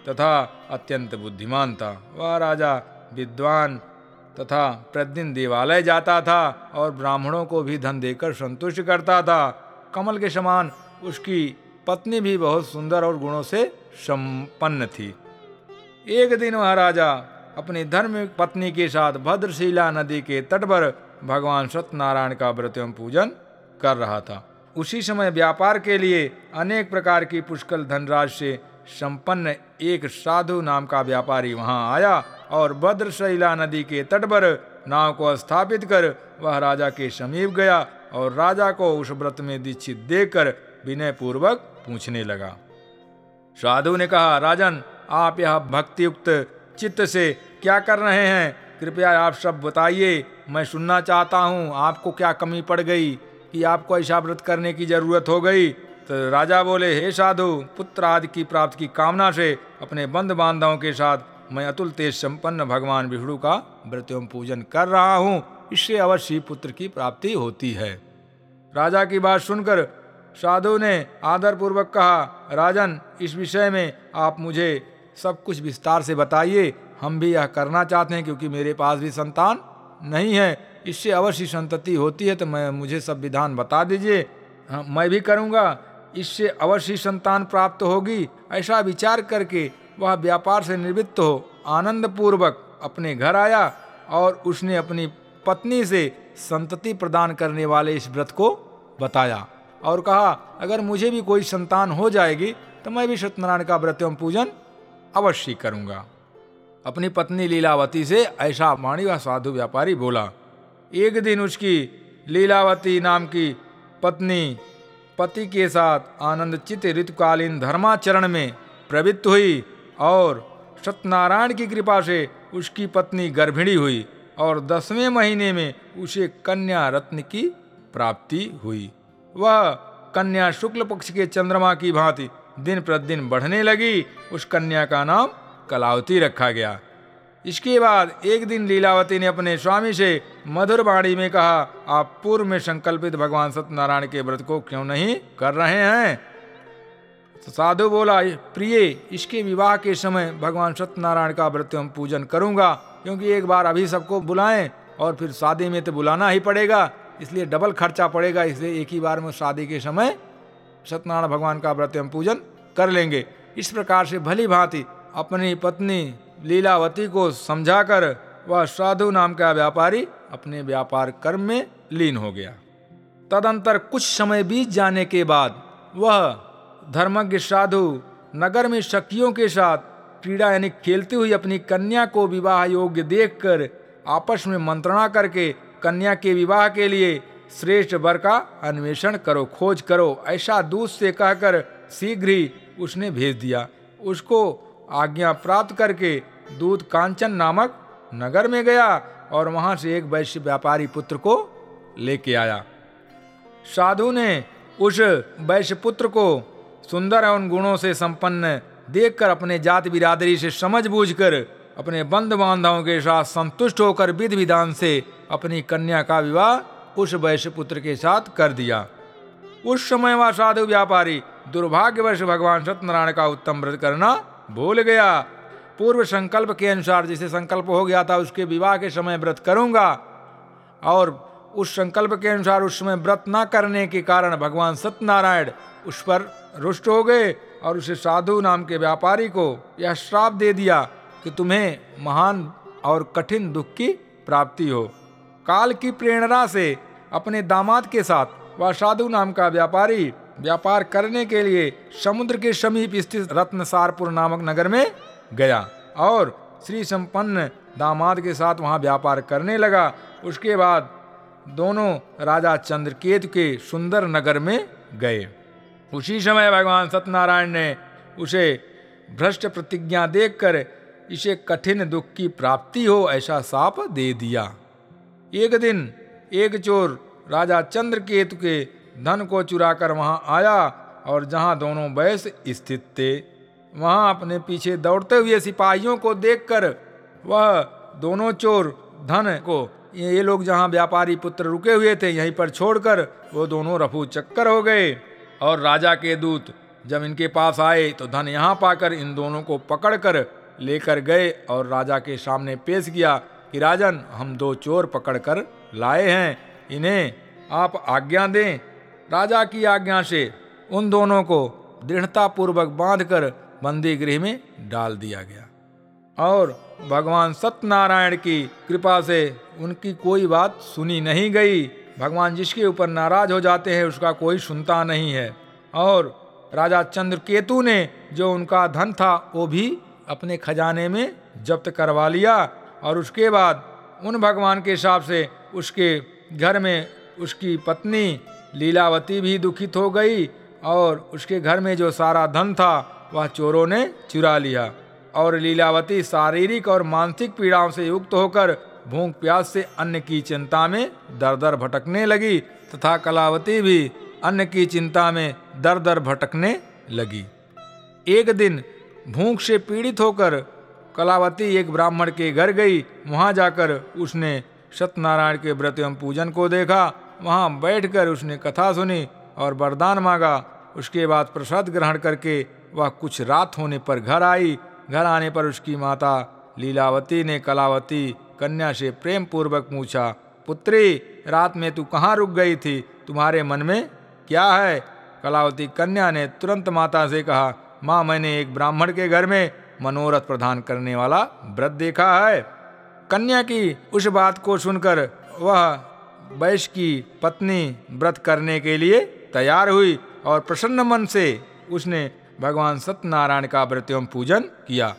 तथा अत्यंत बुद्धिमान था। वह राजा विद्वान तथा प्रतिदिन देवालय जाता था और ब्राह्मणों को भी धन देकर संतुष्ट करता था। कमल के समान उसकी पत्नी भी बहुत सुंदर और गुणों से संपन्न थी। एक दिन वह राजा अपनी धर्म पत्नी के साथ भद्रशिला नदी के तट पर भगवान सत्यनारायण का व्रत एवं पूजन कर रहा था। उसी समय व्यापार के लिए अनेक प्रकार की पुष्कल धनराज से संपन्न एक साधु नाम का व्यापारी वहाँ आया और भद्रशैला नदी के तट पर नाव को स्थापित कर वह राजा के समीप गया और राजा को उस व्रत में दीक्षित देकर विनय पूर्वक पूछने लगा। साधु ने कहा, राजन आप यह भक्ति युक्त चित्त से क्या कर रहे हैं? कृपया आप सब बताइए। मैं सुनना चाहता हूँ। आपको क्या कमी पड़ गई? कि आपको ऐसा व्रत करने की ज़रूरत हो गई? तो राजा बोले, हे साधु, पुत्र आदि की प्राप्ति की कामना से अपने बंद बांधवों के साथ मैं अतुल तेज संपन्न भगवान विष्णु का व्रत एवं पूजन कर रहा हूँ। इससे अवश्य पुत्र की प्राप्ति होती है। राजा की बात सुनकर साधु ने आदरपूर्वक कहा, राजन, इस विषय में आप मुझे सब कुछ विस्तार से बताइए। हम भी यह करना चाहते हैं क्योंकि मेरे पास भी संतान नहीं है। इससे अवश्य संतति होती है तो मैं, मुझे सब विधान बता दीजिए। हाँ मैं भी करूँगा। इससे अवश्य संतान प्राप्त होगी। ऐसा विचार करके वह व्यापार से निवृत्त हो। आनंद पूर्वक अपने घर आया और उसने अपनी पत्नी से संतति प्रदान करने वाले इस व्रत को बताया और कहा, अगर मुझे भी कोई संतान हो जाएगी तो मैं भी सत्यनारायण का व्रत एवं पूजन अवश्य करूँगा। अपनी पत्नी लीलावती से ऐसा वाणी व साधु व्यापारी बोला, एक दिन उसकी लीलावती नाम की पत्नी, पति के साथ आनंद चित ऋतुकालीन धर्माचरण में प्रवृत्त हुई और सत्यनारायण की कृपा से उसकी पत्नी गर्भिणी हुई और दसवें महीने में उसे कन्या रत्न की प्राप्ति हुई। वह कन्या शुक्ल पक्ष के चंद्रमा की भांति दिन प्रतिदिन बढ़ने लगी, उस कन्या का नाम कलावती रखा गया। इसके बाद एक दिन लीलावती ने अपने स्वामी से मधुर वाणी में कहा, आप पूर्व में संकल्पित भगवान सत्यनारायण के व्रत को क्यों नहीं कर रहे हैं? तो साधु बोला, प्रिय, इसके विवाह के समय भगवान सत्यनारायण का व्रत हम पूजन करूँगा, क्योंकि एक बार अभी सबको बुलाएँ और फिर शादी में तो बुलाना ही पड़ेगा, इसलिए डबल खर्चा पड़ेगा, इसलिए एक ही बार में शादी के समय सत्यनारायण भगवान का व्रत हम पूजन कर लेंगे। इस प्रकार से भली भांति अपनी पत्नी लीलावती को समझाकर वह साधु नाम का व्यापारी अपने व्यापार कर्म में लीन हो गया। तदंतर कुछ समय बीत जाने के बाद वह धर्मज्ञ साधु नगर में शकियों के साथ क्रीड़ा यानी खेलती हुई अपनी कन्या को विवाह योग्य देखकर आपस में मंत्रणा करके कन्या के विवाह के लिए श्रेष्ठ वर का अन्वेषण करो, खोज करो, ऐसा दूध से कहकर शीघ्र ही उसने भेज दिया। उसको आज्ञा प्राप्त करके दूध कांचन नामक नगर में गया और वहाँ से एक वैश्य व्यापारी पुत्र को लेके आया। साधु ने उस वैश्य पुत्र को सुंदर एवं गुणों से संपन्न देखकर अपने जाति बिरादरी से समझ बूझ कर अपने बंद बांधवों के साथ संतुष्ट होकर विधि विधान से अपनी कन्या का विवाह उस वैश्य पुत्र के साथ कर दिया। उस समय वह साधु व्यापारी दुर्भाग्यवश भगवान सत्यनारायण का उत्तम व्रत करना भूल गया। पूर्व संकल्प के अनुसार जिसे संकल्प हो गया था, उसके विवाह के समय व्रत करूँगा। और उस संकल्प के अनुसार उस समय व्रत न करने के कारण भगवान सत्यनारायण उस पर रुष्ट हो गए और उसे साधु नाम के व्यापारी को यह श्राप दे दिया कि तुम्हें महान और कठिन दुख की प्राप्ति हो। काल की प्रेरणा से अपने दामाद के साथ वह साधु नाम का व्यापारी व्यापार करने के लिए समुद्र के समीप स्थित रत्नसारपुर नामक नगर में गया और श्री संपन्न दामाद के साथ वहाँ व्यापार करने लगा। उसके बाद दोनों राजा चंद्रकेतु के सुंदर नगर में गए। उसी समय भगवान सत्यनारायण ने उसे भ्रष्ट प्रतिज्ञा देखकर इसे कठिन दुख की प्राप्ति हो ऐसा साप दे दिया। एक दिन एक चोर राजा चंद्रकेतु के धन को चुराकर वहाँ आया और जहाँ दोनों बैस स्थित थे, वहाँ अपने पीछे दौड़ते हुए सिपाहियों को देखकर वह दोनों चोर धन को ये लोग जहाँ व्यापारी पुत्र रुके हुए थे, यहीं पर छोड़कर वो दोनों रफू चक्कर हो गए और राजा के दूत जब इनके पास आए तो धन यहाँ पाकर इन दोनों को पकड़कर लेकर गए और राजा के सामने पेश किया कि, राजन, हम दो चोर पकड़कर लाए हैं, इन्हें आप आज्ञा दें राजा की आज्ञा से उन दोनों को दृढ़ता पूर्वक बांधकर बंदी गृह में डाल दिया गया। और भगवान सत्यनारायण की कृपा से उनकी कोई बात सुनी नहीं गई। भगवान जिसके ऊपर नाराज़ हो जाते हैं, उसका कोई सुनता नहीं है। और राजा चंद्रकेतु ने जो उनका धन था, वो भी अपने खजाने में जब्त करवा लिया। और उसके बाद उन भगवान के हिसाब से उसके घर में उसकी पत्नी लीलावती भी दुखित हो गई और उसके घर में जो सारा धन था, वह चोरों ने चुरा लिया। और लीलावती शारीरिक और मानसिक पीड़ाओं से युक्त होकर भूख प्यास से अन्न की चिंता में दर दर भटकने लगी तथा कलावती भी अन्न की चिंता में दर दर भटकने लगी। एक दिन भूख से पीड़ित होकर कलावती एक ब्राह्मण के घर गई। वहाँ जाकर उसने सत्यनारायण के व्रत एवं पूजन को देखा वहाँ बैठकर उसने कथा सुनी और वरदान मांगा। उसके बाद प्रसाद ग्रहण करके वह कुछ रात होने पर घर आई। घर आने पर उसकी माता लीलावती ने कलावती कन्या से प्रेम पूर्वक पूछा, पुत्री, रात में तू कहाँ रुक गई थी? तुम्हारे मन में क्या है? कलावती कन्या ने तुरंत माता से कहा, माँ, मैंने एक ब्राह्मण के घर में मनोरथ प्रदान करने वाला व्रत देखा है। कन्या की उस बात को सुनकर वह वैश्य की पत्नी व्रत करने के लिए तैयार हुई और प्रसन्न मन से उसने भगवान सत्यनारायण का व्रत एवं पूजन किया।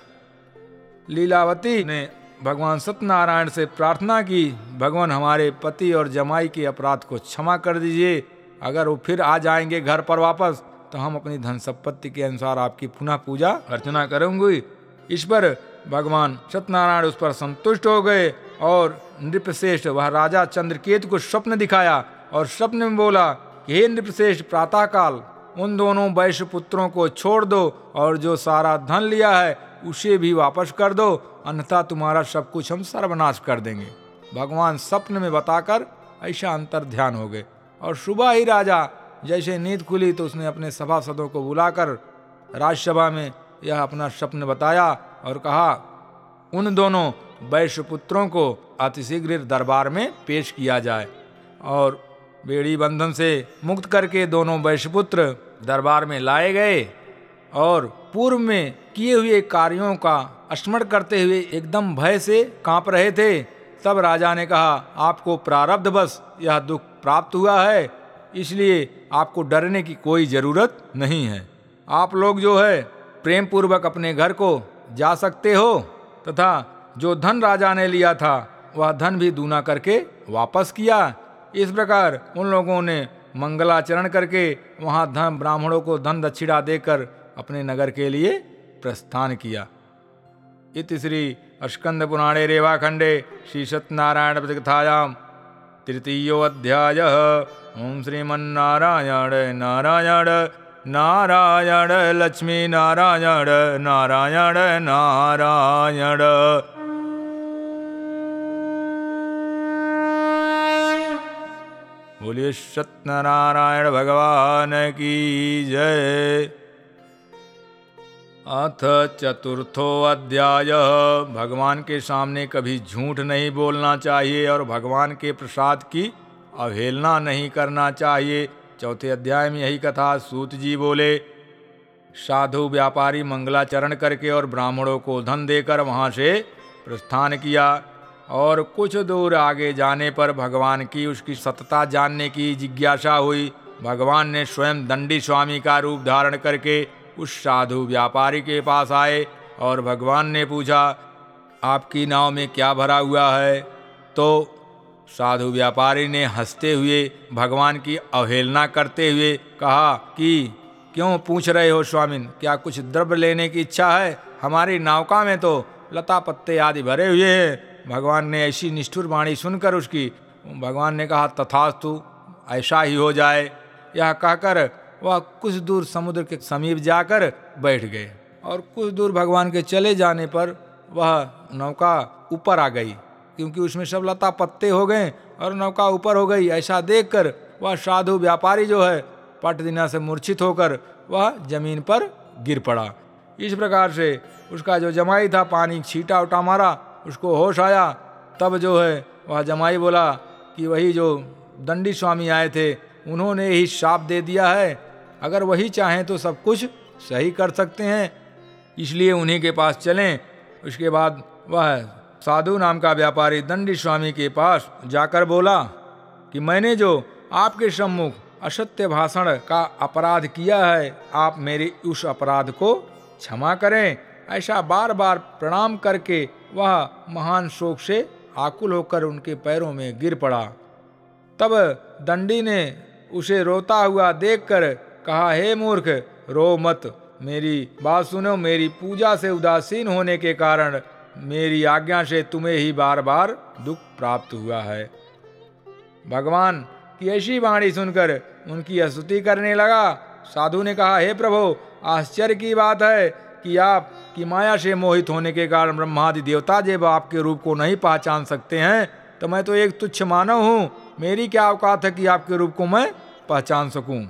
लीलावती ने भगवान सत्यनारायण से प्रार्थना की, भगवान, हमारे पति और जमाई के अपराध को क्षमा कर दीजिए। अगर वो फिर आ जाएँगे घर पर वापस तो हम अपनी धन संपत्ति के अनुसार आपकी पुनः पूजा, अर्चना करेंगे। इस पर भगवान सत्यनारायण उस पर संतुष्ट हो गए और नृपश्रेष्ठ वह राजा चंद्रकेतु को स्वप्न दिखाया और स्वप्न में बोला कि, हे नृपश्रेष्ठ, प्रातःकाल उन दोनों वैश्य पुत्रों को छोड़ दो और जो सारा धन लिया है, उसे भी वापस कर दो, अन्यथा तुम्हारा सब कुछ हम सर्वनाश कर देंगे। भगवान स्वप्न में बताकर ऐसा अंतर ध्यान हो गए। और सुबह ही राजा, जैसे नींद खुली तो उसने अपने सभासदों को बुलाकर राजसभा में यह अपना स्वप्न बताया और कहा, उन दोनों वैश्य पुत्रों को अतिशीघ्र दरबार में पेश किया जाए और बेड़ी बंधन से मुक्त करके दोनों वैश्यपुत्र दरबार में लाए गए और पूर्व में किए हुए कार्यों का स्मरण करते हुए एकदम भय से काँप रहे थे, तब राजा ने कहा, आपको प्रारब्ध बस, यह दुख प्राप्त हुआ है, इसलिए आपको डरने की कोई ज़रूरत नहीं है। आप लोग जो है प्रेम पूर्वक अपने घर को जा सकते हो तथा जो धन राजा ने लिया था, वह धन भी दूना करके वापस किया। इस प्रकार उन लोगों ने मंगलाचरण करके वहाँ धन ब्राह्मणों को धन दक्षिणा देकर अपने नगर के लिए प्रस्थान किया। इत श्री अस्कंद पुराणे रेवाखंडे श्री सत्यनारायण प्रतिकथायाम तृतीयोऽध्याय। ओम श्रीमन्नारायण नारायण नारायण लक्ष्मी नारायण नारायण नारायण। बोलिए सत्यनारायण भगवान की जय। अथ चतुर्थो अध्याय। भगवान के सामने कभी झूठ नहीं बोलना चाहिए और भगवान के प्रसाद की अवहेलना नहीं करना चाहिए। चौथे अध्याय में यही कथा सूत जी बोले, साधु व्यापारी मंगलाचरण करके और ब्राह्मणों को धन देकर वहाँ से प्रस्थान किया। और कुछ दूर आगे जाने पर भगवान की उसकी सतता जानने की जिज्ञासा हुई। भगवान ने स्वयं दंडी स्वामी का रूप धारण करके उस साधु व्यापारी के पास आए और भगवान ने पूछा, आपकी नाव में क्या भरा हुआ है? तो साधु व्यापारी ने हँसते हुए भगवान की अवहेलना करते हुए कहा कि, क्यों पूछ रहे हो स्वामिन? क्या कुछ द्रव्य लेने की इच्छा है? हमारी नौका में तो लता पत्ते आदि भरे हुए हैं। भगवान ने ऐसी निष्ठुर वाणी सुनकर उसकी, भगवान ने कहा, तथास्तु, ऐसा ही हो जाए। यह कहकर वह कुछ दूर समुद्र के समीप जाकर बैठ गए और कुछ दूर भगवान के चले जाने पर वह नौका ऊपर आ गई, क्योंकि उसमें सब लता पत्ते हो गए और नौका ऊपर हो गई। ऐसा देखकर वह साधु व्यापारी जो है पट दिना से मूर्छित होकर वह ज़मीन पर गिर पड़ा। इस प्रकार से उसका जो जमाई था, पानी छीटा उटा मारा उसको होश आया, तब जो है वह जमाई बोला कि वही जो दंडी स्वामी आए थे, उन्होंने ही शाप दे दिया है। अगर वही चाहें तो सब कुछ सही कर सकते हैं। इसलिए उन्हीं के पास चलें। उसके बाद वह साधु नाम का व्यापारी दंडी स्वामी के पास जाकर बोला कि मैंने जो आपके सम्मुख असत्य भाषण का अपराध किया है, आप मेरे उस अपराध को क्षमा करें। ऐसा बार बार प्रणाम करके वह महान शोक से आकुल होकर उनके पैरों में गिर पड़ा। तब दंडी ने उसे रोता हुआ देखकर कहा, हे मूर्ख, रो मत। मेरी बात सुनो, मेरी पूजा से उदासीन होने के कारण मेरी आज्ञा से तुम्हें ही बार बार दुख प्राप्त हुआ है। भगवान की ऐसी वाणी सुनकर उनकी स्तुति करने लगा। साधु ने कहा, हे प्रभु, आश्चर्य की बात है। कि आप की माया से मोहित होने के कारण ब्रह्मादि देवता जब आपके रूप को नहीं पहचान सकते हैं तो मैं तो एक तुच्छ मानव हूँ। मेरी क्या औकात है कि आपके रूप को मैं पहचान सकूँ?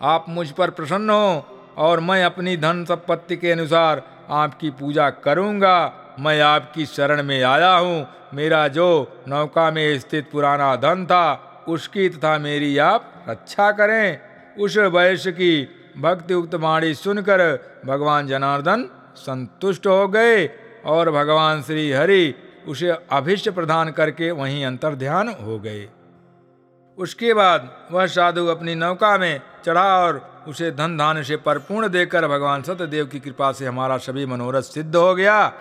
आप मुझ पर प्रसन्न हो और मैं अपनी धन संपत्ति के अनुसार आपकी पूजा करूँगा। मैं आपकी शरण में आया हूँ। मेरा जो नौका में स्थित पुराना धन था, उसकी तथा मेरी आप रक्षा करें। उस वयस की भक्ति उक्त वाणी सुनकर भगवान जनार्दन संतुष्ट हो गए और भगवान श्री हरि उसे अभिष्ट प्रदान करके वहीं अंतर ध्यान हो गए। उसके बाद वह साधु अपनी नौका में चढ़ा और उसे धन धान से परिपूर्ण देकर भगवान सत्यदेव की कृपा से हमारा सभी मनोरथ सिद्ध हो गया।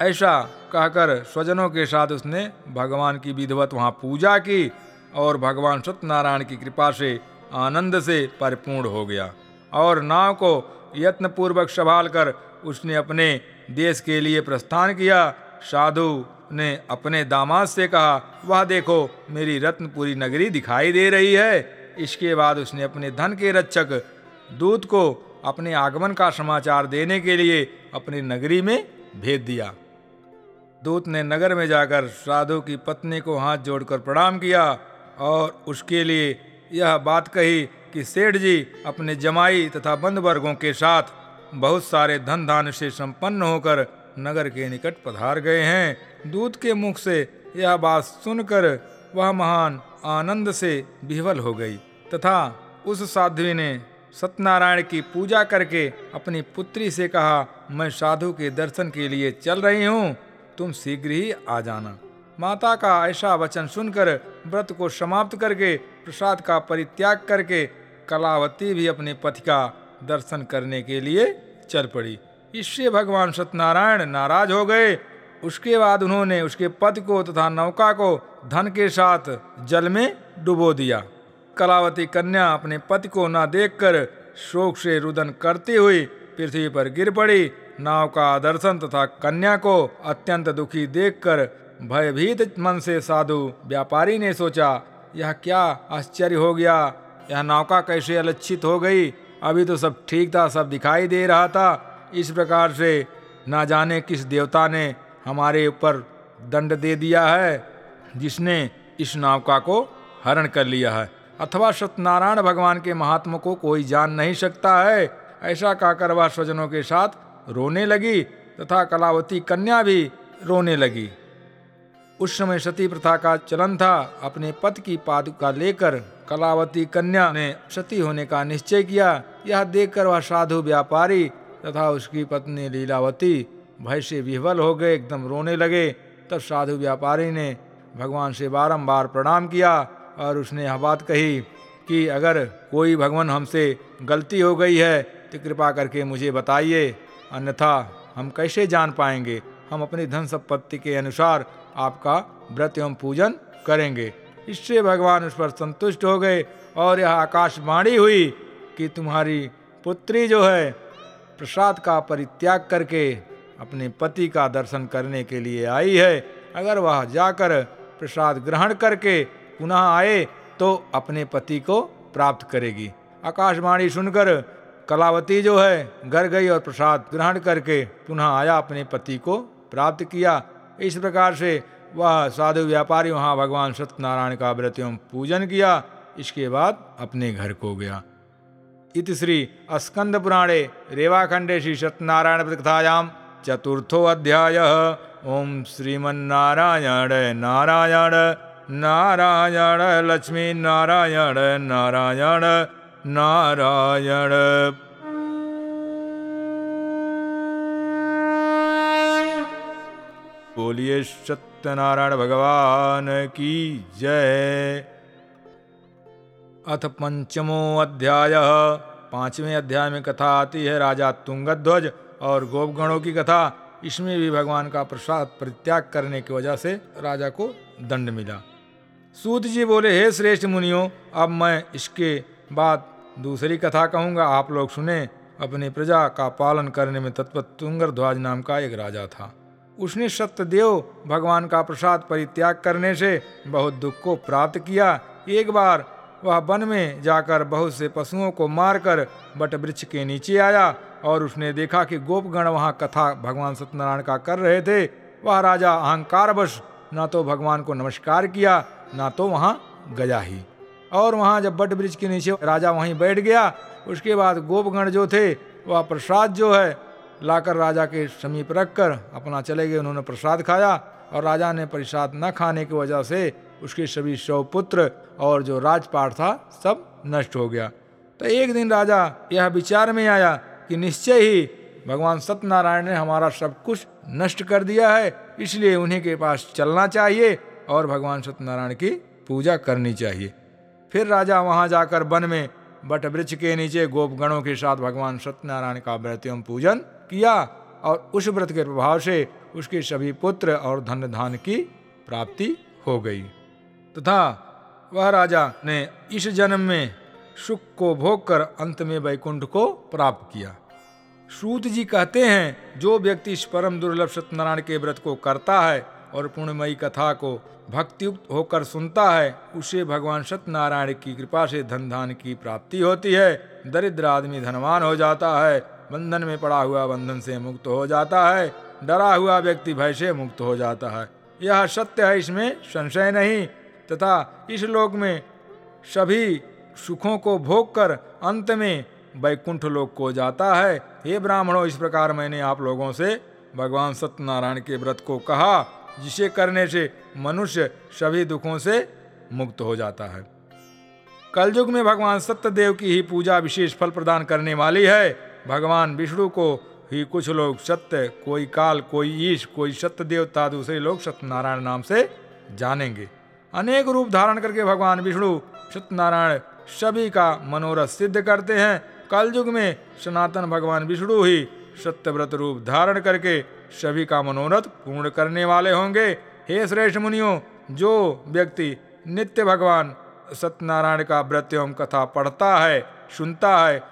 ऐसा कहकर स्वजनों के साथ उसने भगवान की विधवत वहाँ पूजा की और भगवान सत्यनारायण की कृपा से आनंद से परिपूर्ण हो गया। और नाव को यत्नपूर्वक संभाल कर उसने अपने देश के लिए प्रस्थान किया। साधु ने अपने दामाद से कहा, वह, देखो, मेरी रत्नपुरी नगरी दिखाई दे रही है। इसके बाद उसने अपने धन के रक्षक दूत को अपने आगमन का समाचार देने के लिए अपनी नगरी में भेज दिया। दूत ने नगर में जाकर साधु की पत्नी को हाथ जोड़कर प्रणाम किया और उसके लिए यह बात कही कि सेठ जी अपने जमाई तथा बंद वर्गों के साथ बहुत सारे धन धान से संपन्न होकर नगर के निकट पधार गए हैं। दूत के मुख से यह बात सुनकर वह महान आनंद से विह्वल हो गई तथा उस साध्वी ने सत्यनारायण की पूजा करके अपनी पुत्री से कहा, मैं साधु के दर्शन के लिए चल रही हूँ, तुम शीघ्र ही आ जाना। माता का ऐसा वचन सुनकर व्रत को समाप्त करके प्रसाद का परित्याग करके कलावती भी अपने पति का दर्शन करने के लिए चल पड़ी। इससे भगवान सत्यनारायण नाराज़ हो गए। उसके बाद उन्होंने उसके पति को तथा नौका को धन के साथ जल में डुबो दिया। कलावती कन्या अपने पति को न देखकर शोक से रुदन करती हुई पृथ्वी पर गिर पड़ी। नाव का दर्शन तथा कन्या को अत्यंत दुखी देखकर भयभीत मन से साधु व्यापारी ने सोचा यह क्या आश्चर्य हो गया? यह नौका कैसे अलक्षित हो गई? अभी तो सब ठीक था, सब दिखाई दे रहा था। इस प्रकार से ना जाने किस देवता ने हमारे ऊपर दंड दे दिया है, जिसने इस नौका को हरण कर लिया है। अथवा सत्यनारायण भगवान के महात्मा को कोई जान नहीं सकता है। ऐसा कहकर वह स्वजनों के साथ रोने लगी, तथा कलावती कन्या भी रोने लगी। उस समय सती प्रथा का चलन था अपने पद की पादुका लेकर कलावती कन्या ने सती होने का निश्चय किया। यह देखकर वह साधु व्यापारी तथा उसकी पत्नी लीलावती भय से विह्वल हो गए, एकदम रोने लगे। तब साधु व्यापारी ने भगवान से बारंबार प्रणाम किया और उसने यह बात कही कि अगर कोई भगवान हमसे गलती हो गई है तो कृपा करके मुझे बताइए। अन्यथा हम कैसे जान पाएँगे? हम अपनी धन संपत्ति के अनुसार आपका व्रत एवं पूजन करेंगे। इससे भगवान उस पर संतुष्ट हो गए और यह आकाशवाणी हुई कि तुम्हारी पुत्री जो है, प्रसाद का परित्याग करके अपने पति का दर्शन करने के लिए आई है। अगर वह जाकर प्रसाद ग्रहण करके पुनः आए तो अपने पति को प्राप्त करेगी। आकाशवाणी सुनकर कलावती जो है, घर गई और प्रसाद ग्रहण करके पुनः आया, अपने पति को प्राप्त किया। इस प्रकार से वह साधु व्यापारी वहाँ भगवान सत्यनारायण का व्रत एवं पूजन किया, इसके बाद अपने घर को गया। इत श्री स्कंद पुराणे रेवाखंडे श्री सत्यनारायण कथायाम चतुर्थो अध्याय। ओम श्रीमन्नारायण नारायण नारायण लक्ष्मी नारायण नारायण नारायण। बोलिए सत्यनारायण भगवान की जय। अथ पंचमो अध्याय, पाँचवें अध्याय में कथा आती है राजा तुंगध्वज और गोपगणों की कथा। इसमें भी भगवान का प्रसाद परित्याग करने की वजह से राजा को दंड मिला। सूत जी बोले, हे श्रेष्ठ मुनियों, अब मैं इसके बाद दूसरी कथा कहूँगा। आप लोग सुने, अपनी प्रजा का पालन करने में तत्पर तुंगर ध्वज नाम का एक राजा था। उसने सत्यदेव भगवान का प्रसाद परित्याग करने से बहुत दुख को प्राप्त किया। एक बार वह वन में जाकर बहुत से पशुओं को मारकर बट वृक्ष के नीचे आया और उसने देखा कि गोपगण वहाँ कथा भगवान सत्यनारायण का कर रहे थे। वह राजा अहंकारवश न तो भगवान को नमस्कार किया, न तो वहाँ गया ही। और वहाँ जब बट वृक्ष के नीचे राजा वहीं बैठ गया, उसके बाद गोपगण जो थे, वह प्रसाद जो है लाकर राजा के समीप रखकर अपना चले गए। उन्होंने प्रसाद खाया और राजा ने प्रसाद न खाने की वजह से उसके सभी शव पुत्र और जो राजपाट था सब नष्ट हो गया। तो एक दिन राजा यह विचार में आया कि निश्चय ही भगवान सत्यनारायण ने हमारा सब कुछ नष्ट कर दिया है, इसलिए उन्हीं के पास चलना चाहिए और भगवान सत्यनारायण की पूजा करनी चाहिए। फिर राजा वहाँ जाकर वन में बट वृक्ष के नीचे गोपगणों के साथ भगवान सत्यनारायण का व्रत एवं पूजन किया और उस व्रत के प्रभाव से उसके सभी पुत्र और धन धान की प्राप्ति हो गई। तथा वह राजा ने इस जन्म में सुख को भोग कर अंत में वैकुंठ को प्राप्त किया। सूत जी कहते हैं, जो व्यक्ति इस परम दुर्लभ सत्यनारायण के व्रत को करता है और पुण्यमयी कथा को भक्तियुक्त होकर सुनता है, उसे भगवान सत्यनारायण की कृपा से धन धान की प्राप्ति होती है, दरिद्र आदमी धनवान हो जाता है बंधन में पड़ा हुआ बंधन से मुक्त हो जाता है, डरा हुआ व्यक्ति भय से मुक्त हो जाता है। यह सत्य है, इसमें संशय नहीं, तथा इस लोक में सभी सुखों को भोग कर अंत में वैकुंठ लोक को जाता है। हे ब्राह्मणों, इस प्रकार मैंने आप लोगों से भगवान सत्यनारायण के व्रत को कहा, जिसे करने से मनुष्य सभी दुखों से मुक्त हो जाता है। कलयुग में भगवान सत्यदेव की ही पूजा विशेष फल प्रदान करने वाली है। भगवान विष्णु को ही कुछ लोग सत्य, कोई काल, कोई ईश, कोई सत्य देवता, दूसरे लोग सत्यनारायण नाम से जानेंगे। अनेक रूप धारण करके भगवान विष्णु सत्यनारायण सभी का मनोरथ सिद्ध करते हैं। कलयुग में सनातन भगवान विष्णु ही सत्यव्रत रूप धारण करके सभी का मनोरथ पूर्ण करने वाले होंगे। हे श्रेष्ठ मुनियों, जो व्यक्ति नित्य भगवान सत्यनारायण का व्रत एवं कथा पढ़ता है, सुनता है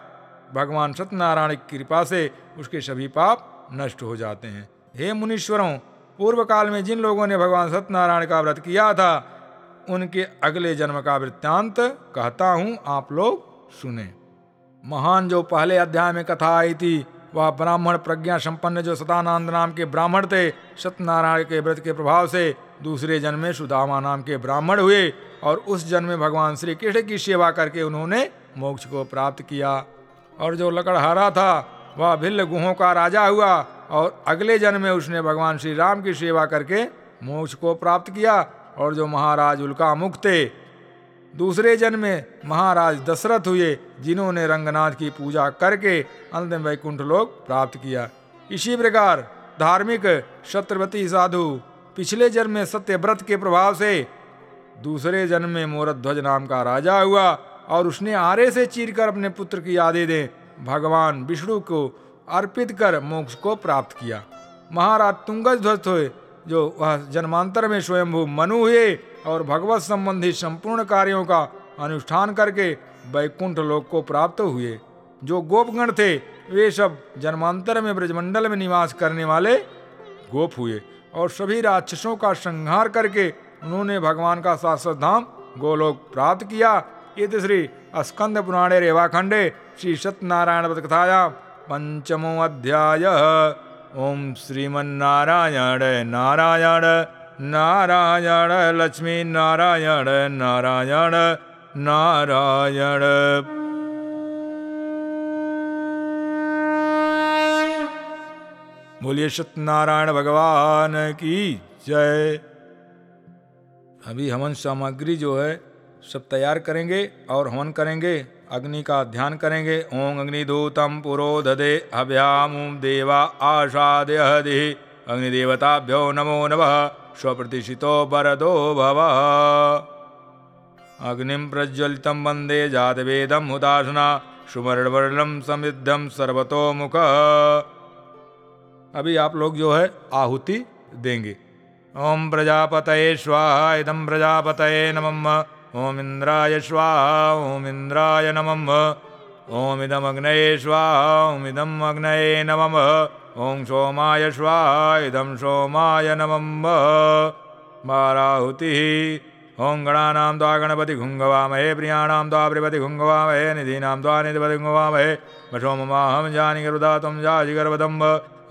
भगवान सत्यनारायण की कृपा से उसके सभी पाप नष्ट हो जाते हैं। हे मुनीश्वरों पूर्व काल में जिन लोगों ने भगवान सत्यनारायण का व्रत किया था, उनके अगले जन्म का वृत्तांत कहता हूँ आप लोग सुने। महान जो पहले अध्याय में कथा आई थी, वह ब्राह्मण प्रज्ञा संपन्न जो सतानंद नाम के ब्राह्मण थे, सत्यनारायण के व्रत के प्रभाव से दूसरे जन्म में सुदामा नाम के ब्राह्मण हुए और उस जन्म में भगवान श्री कृष्ण की सेवा करके उन्होंने मोक्ष को प्राप्त किया। और जो लकड़हारा था, वह भिल्ल गुहों का राजा हुआ और अगले जन्म में उसने भगवान श्री राम की सेवा करके मोक्ष को प्राप्त किया और जो महाराज उल्का मुख थे। दूसरे जन्म में महाराज दशरथ हुए, जिन्होंने रंगनाथ की पूजा करके अंतिम वैकुंठ लोक प्राप्त किया। इसी प्रकार धार्मिक छत्रपति साधु पिछले जन्म में सत्यव्रत के प्रभाव से दूसरे जन्म में मोरध्वज नाम का राजा हुआ और उसने आरे से चीरकर अपने पुत्र की यादें दे, भगवान विष्णु को अर्पित कर मोक्ष को प्राप्त किया। महाराज तुंगध्वस्त हुए, जो वह जन्मांतर में स्वयंभू मनु हुए और भगवत संबंधी संपूर्ण कार्यों का अनुष्ठान करके वैकुंठ लोक को प्राप्त हुए। जो गोपगण थे, वे सब जन्मांतर में ब्रजमंडल में निवास करने वाले गोप हुए और सभी राक्षसों का संहार करके उन्होंने भगवान का शाश्वत धाम गोलोक प्राप्त किया। ये श्री स्कंद पुराणे रेवाखंडे श्री सत्यनारायण कथाया पंचमो अध्याय ओम श्रीमन्नारायण नारायण नारायण लक्ष्मी नारायण नारायण नारायण। बोलिए सत्यनारायण भगवान की जय। अभी हमन सामग्री जो है सब तैयार करेंगे और हवन करेंगे, अग्नि का ध्यान करेंगे। ओम अग्निदूतम पुरोधदे हव्याम देवा आशादय अग्निदेवताभ्यो नमो नमः, स्वप्रतिष्ठितो वरदो भव। अग्निं प्रज्वलितं वंदे जातवेदं हुताशना सुवर्णवर्णं समृद्धं सर्वतोमुख। अभी आप लोग जो है, आहुति देंगे। ओम प्रजापतये स्वाहा इदम प्रजापतये नमः। ओम इंद्राय स्वाहा ओम इंद्राय नमः। ओम इदमग्नये स्वाहा ओम इदम अग्नये नमः। ओम सोमाय स्वाहा इदम सोमाय नमः। बाराहुतिः ओम गणानां द्वा गणपति घुङ्गवामहे, प्रियाणां द्वा प्रिपति घुङ्गवामहे, निधीनां द्वा निधिपति घुङ्गवामहे। वशोममाहं जानि गरुदा त्वं जाजि गर्वदम्ब।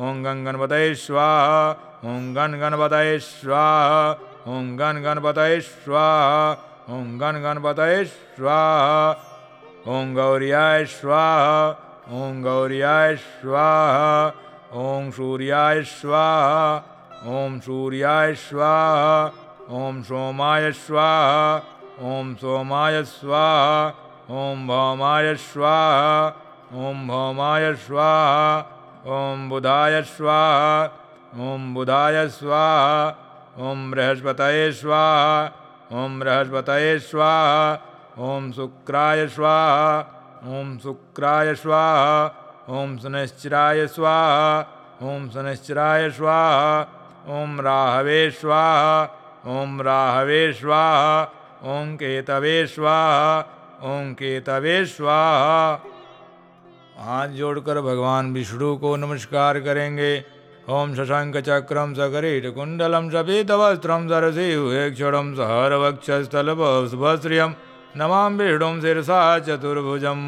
ओं गं गणपतये स्वाहा ओं गण स्वाहा ओं गण स्वाहा ओं गण गणपतये स्वाहा ओं गौर्याय स्वाहा ओं गौर्याय स्वाहा ओं सूर्याय स्वाहा ओं सूर्याय स्वाहा ओं सोमाय स्वाहा ओं सोमाय स्वाहा ओं भौमाय स्वाहा ओं भौमाय स्वाहा ओं बुधाय स्वाहा ओं बुधाय स्वाहा ओं बृहस्पतये स्वाहा ओं बृहस्पतये स्वाहा ओं शुक्राय स्वाहा ओं शुक्राय स्वाहा, ओम शनिश्चराय स्वाहा, ओम शनिश्चराय स्वाहा ओं राहवे स्वाहा ओं राहवे स्वाहा ओं केतवे स्वाहा ओं केतवे स्वाहा। हाथ जोड़कर भगवान विष्णु को नमस्कार करेंगे। ॐ शशङ्खचक्रं सकरीटकुण्डलं शपीतवस्त्रं सरसीक्षरं सहरवक्षस्थलभुभश्रियं नमां विष्णुं शिरसा चतुर्भुजं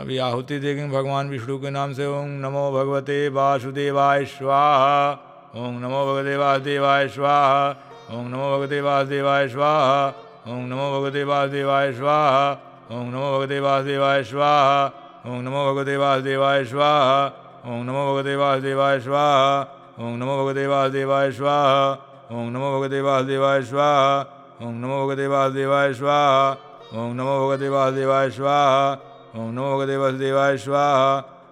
अभी आहुति देखेंगे भगवान विष्णु के नाम से। ओम नमो भगवते वासुदेवाय स्वाहा। ओम नमो भगवते वासुदेवाय स्वाहा। ओम नमो भगवते वासुदेवाय स्वाहा। ओम नमो भगवते वासुदेवाय स्वाहा। ओम नमो भगवते वासुदेवाय स्वाहा। ओम नमो भगवते वासुदेवाय स्वाहा। ओम नमो भगवते वासुदेवाय स्वाहा ओम नमो भगवते वासुदेवाय स्वाहा ओम नमो भगवते वासुदेवाय स्वाहा ओम नमो भगवते वासुदेवाय स्वाहा ओम नमो भगवते वासुदेवाय स्वाहा ओम नमो भगवते वासुदेवाय स्वाहा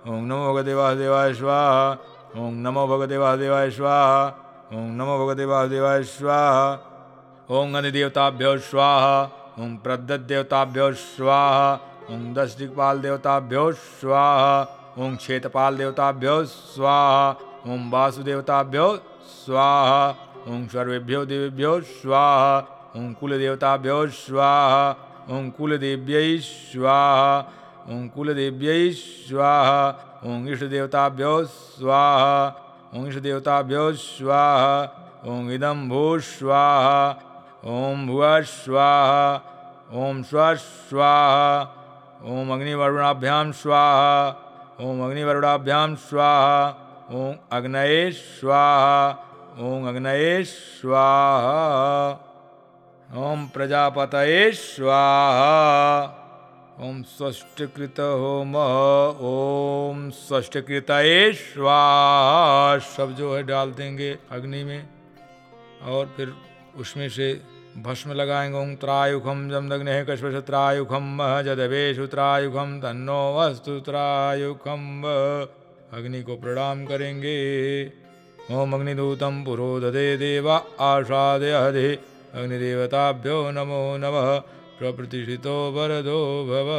ओम नमो भगवते वासुदेवाय स्वाहा ओं नमो भगवते वासुदेवाय स्वाहा ओं नमो भगवते वासुदेवाय स्वाहा ओम गणदेवताभ्यो स्वाहा ओम प्रददेवताभ्यो स्वाहा ओं दश दिक्पाल देवताभ्यो स्वाहा ओम क्षेत्रपाल देवताभ्यो स्वाहा ओम वासुदेवताभ्यो स्वाहा ओम सर्वेभ्यो देवेभ्यो स्वाहा ओम कुलदेवताभ्यो स्वाहा ओम कुलदेव्यै स्वाहा ओम कुलदेव्यै स्वाहा ओम इष्टदेवताभ्यो स्वाहा ओम इष्टदेवताभ्यो स्वाहा ओम इदं भू स्वाहा ओम भुव स्वाहा ओम स्व स्वाहा ओम अग्निवरुणाभ्यां स्वाहा ओम अग्निवरुणाभ्यां स्वाहा। ओम अग्नये स्वाहा ओम अग्नये स्वाहा ओम प्रजापतये स्वाहा ओम षष्टकृत होम ओम षष्टकृतये स्वाहा सब जो है डाल देंगे अग्नि में और फिर उसमें से भस्म लगाएँगे त्रायुखम जमदग्न है कश्मश त्रायुखम मह त्रायुखम तन्नो वस्तु त्रायुखम अग्नि को प्रणाम करेंगे ओम अग्निदूतम पुरोदधे देवा आषादय हदे। अग्निदेवताभ्यो नमो नमः। प्रप्रतिष्ठितो वरदो भव।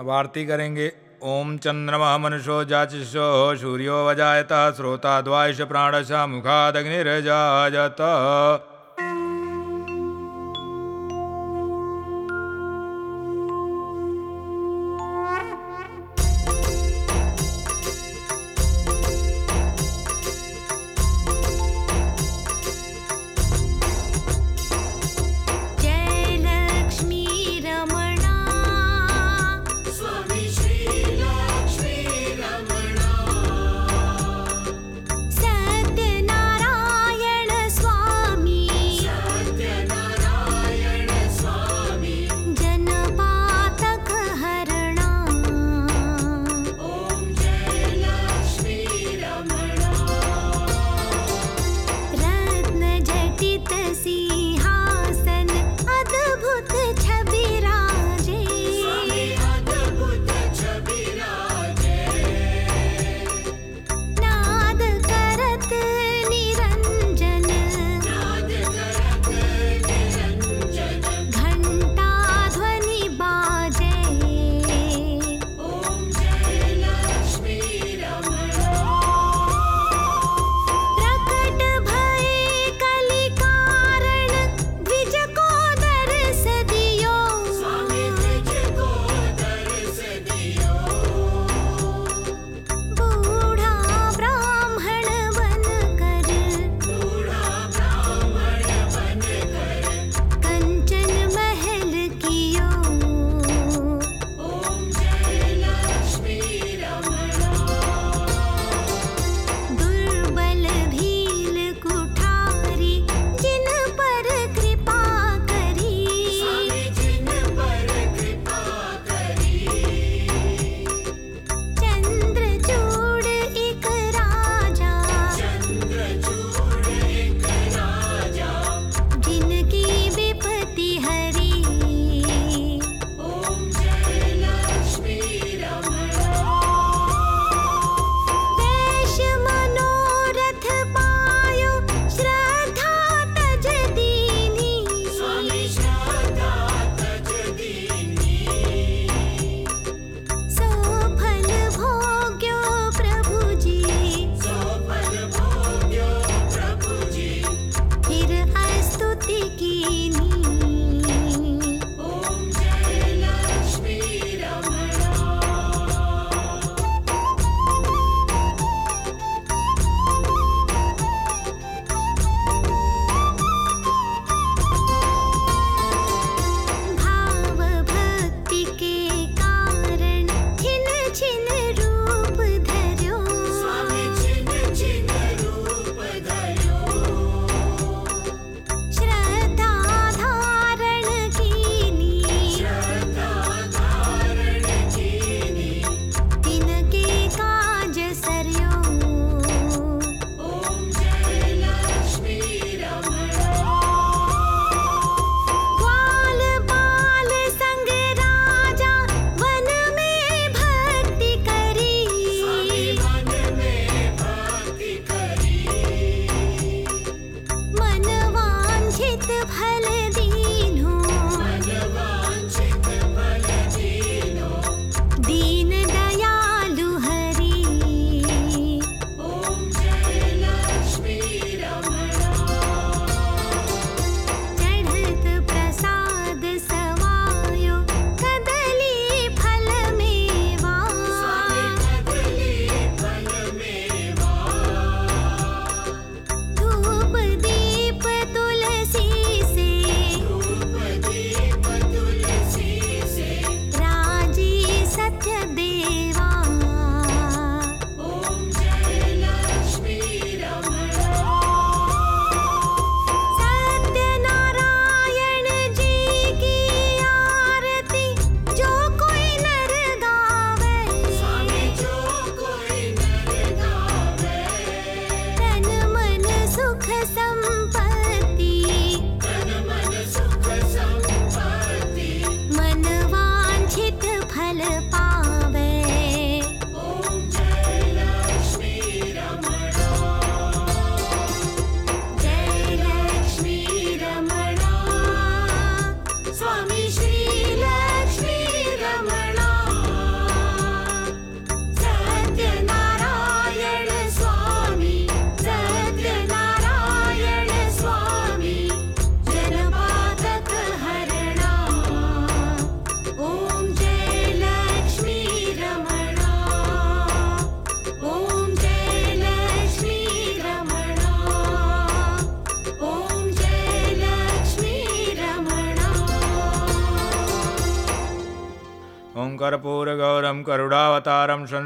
अब आरती करेंगे ओम चंद्रमा मनुष्यो जाचिषो। सूर्यो वजायत, श्रोता द्वाइश प्राणश मुखादग्निरजायत।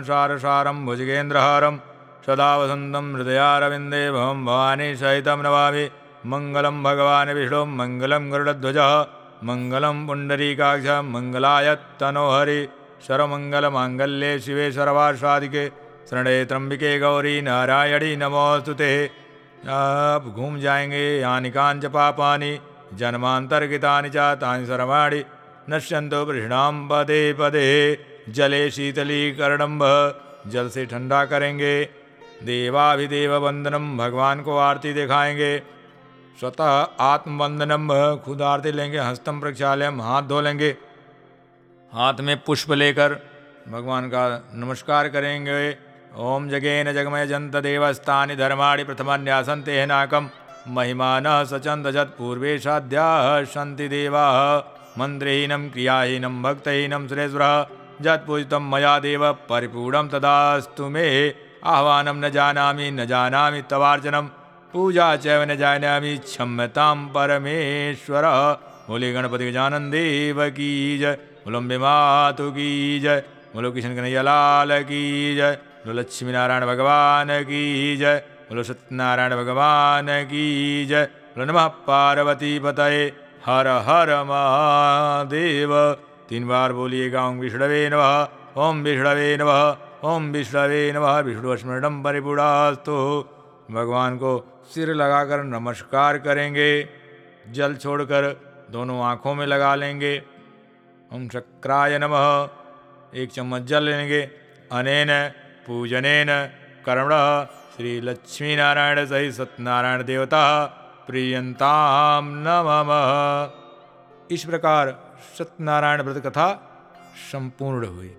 संसारसारं भुजगेन्द्रहारं सदा वसन्तं हृदयारविन्दे भवं भवानी सहितं नमामि। मङ्गलं भगवान् विष्णुं, मङ्गलं गरुडध्वजः, मङ्गलं पुण्डरीकाक्ष मङ्गलाय तनोहरि सर्वमङ्गलमाङ्गल्ये शिवे सर्वासादिके शरणे त्र्यम्बिके गौरी नारायणी नमोऽस्तु ते आप घूम जाएँगे, यानि कांच पापानि, जन्मांतर्गितानि च तानि सर्वाणि, नश्यन्तो वृषणाम पदे पदे। जले शीतलीकरणम जल से ठंडा करेंगे। देवाभिदेव वंदनम, भगवान को आरती दिखाएँगे। स्वतः आत्मवंदनम खुद आरती लेंगे, हस्तम प्रक्षालयम, हाथ धो लेंगे। हाथ में पुष्प लेकर भगवान का नमस्कार करेंगे। ओम जगेन जगमय जंत देवस्थानि धर्माणि प्रथमान्यासन्ते नाकम महिमान सचंद जत पूर्वेशाद्या सन्ति देवा। मंत्रहीनम क्रियाहीनम भक्तहीनम सुरेश्वर जत्पूजितं मया देव परिपूर्णं तदास्तु मे। आह्वानं न जानामि न जानामि तवार्चनं पूजा च न जानामि क्षम्यतां परमेश्वर। बोले गणपति गजानन देव की जय। बोलम्बे मातु की जय। बोलो किशन कन्हैया लाल की जय। बोलो लक्ष्मी नारायण भगवान की जय। बोलो सत्यनारायण भगवान की जय। बोलो नमः पार्वती पतये हर हर महादेव। तीन बार बोलिएगा, ओम विष्णवे नमः, ओम विष्णवे नमः, ओम विष्णवे नमः, विष्णु स्मरणम परिपूर्णास्तु भगवान को सिर लगाकर नमस्कार करेंगे, जल छोड़कर दोनों आँखों में लगा लेंगे। ओम शक्राय नमः, एक चम्मच जल लेंगे। अनेन पूजनेन कर्मण, श्री लक्ष्मी नारायण सहित सत्यनारायण देवता प्रियंताम नमः। इस प्रकार सत्यनारायण व्रत कथा संपूर्ण हुई।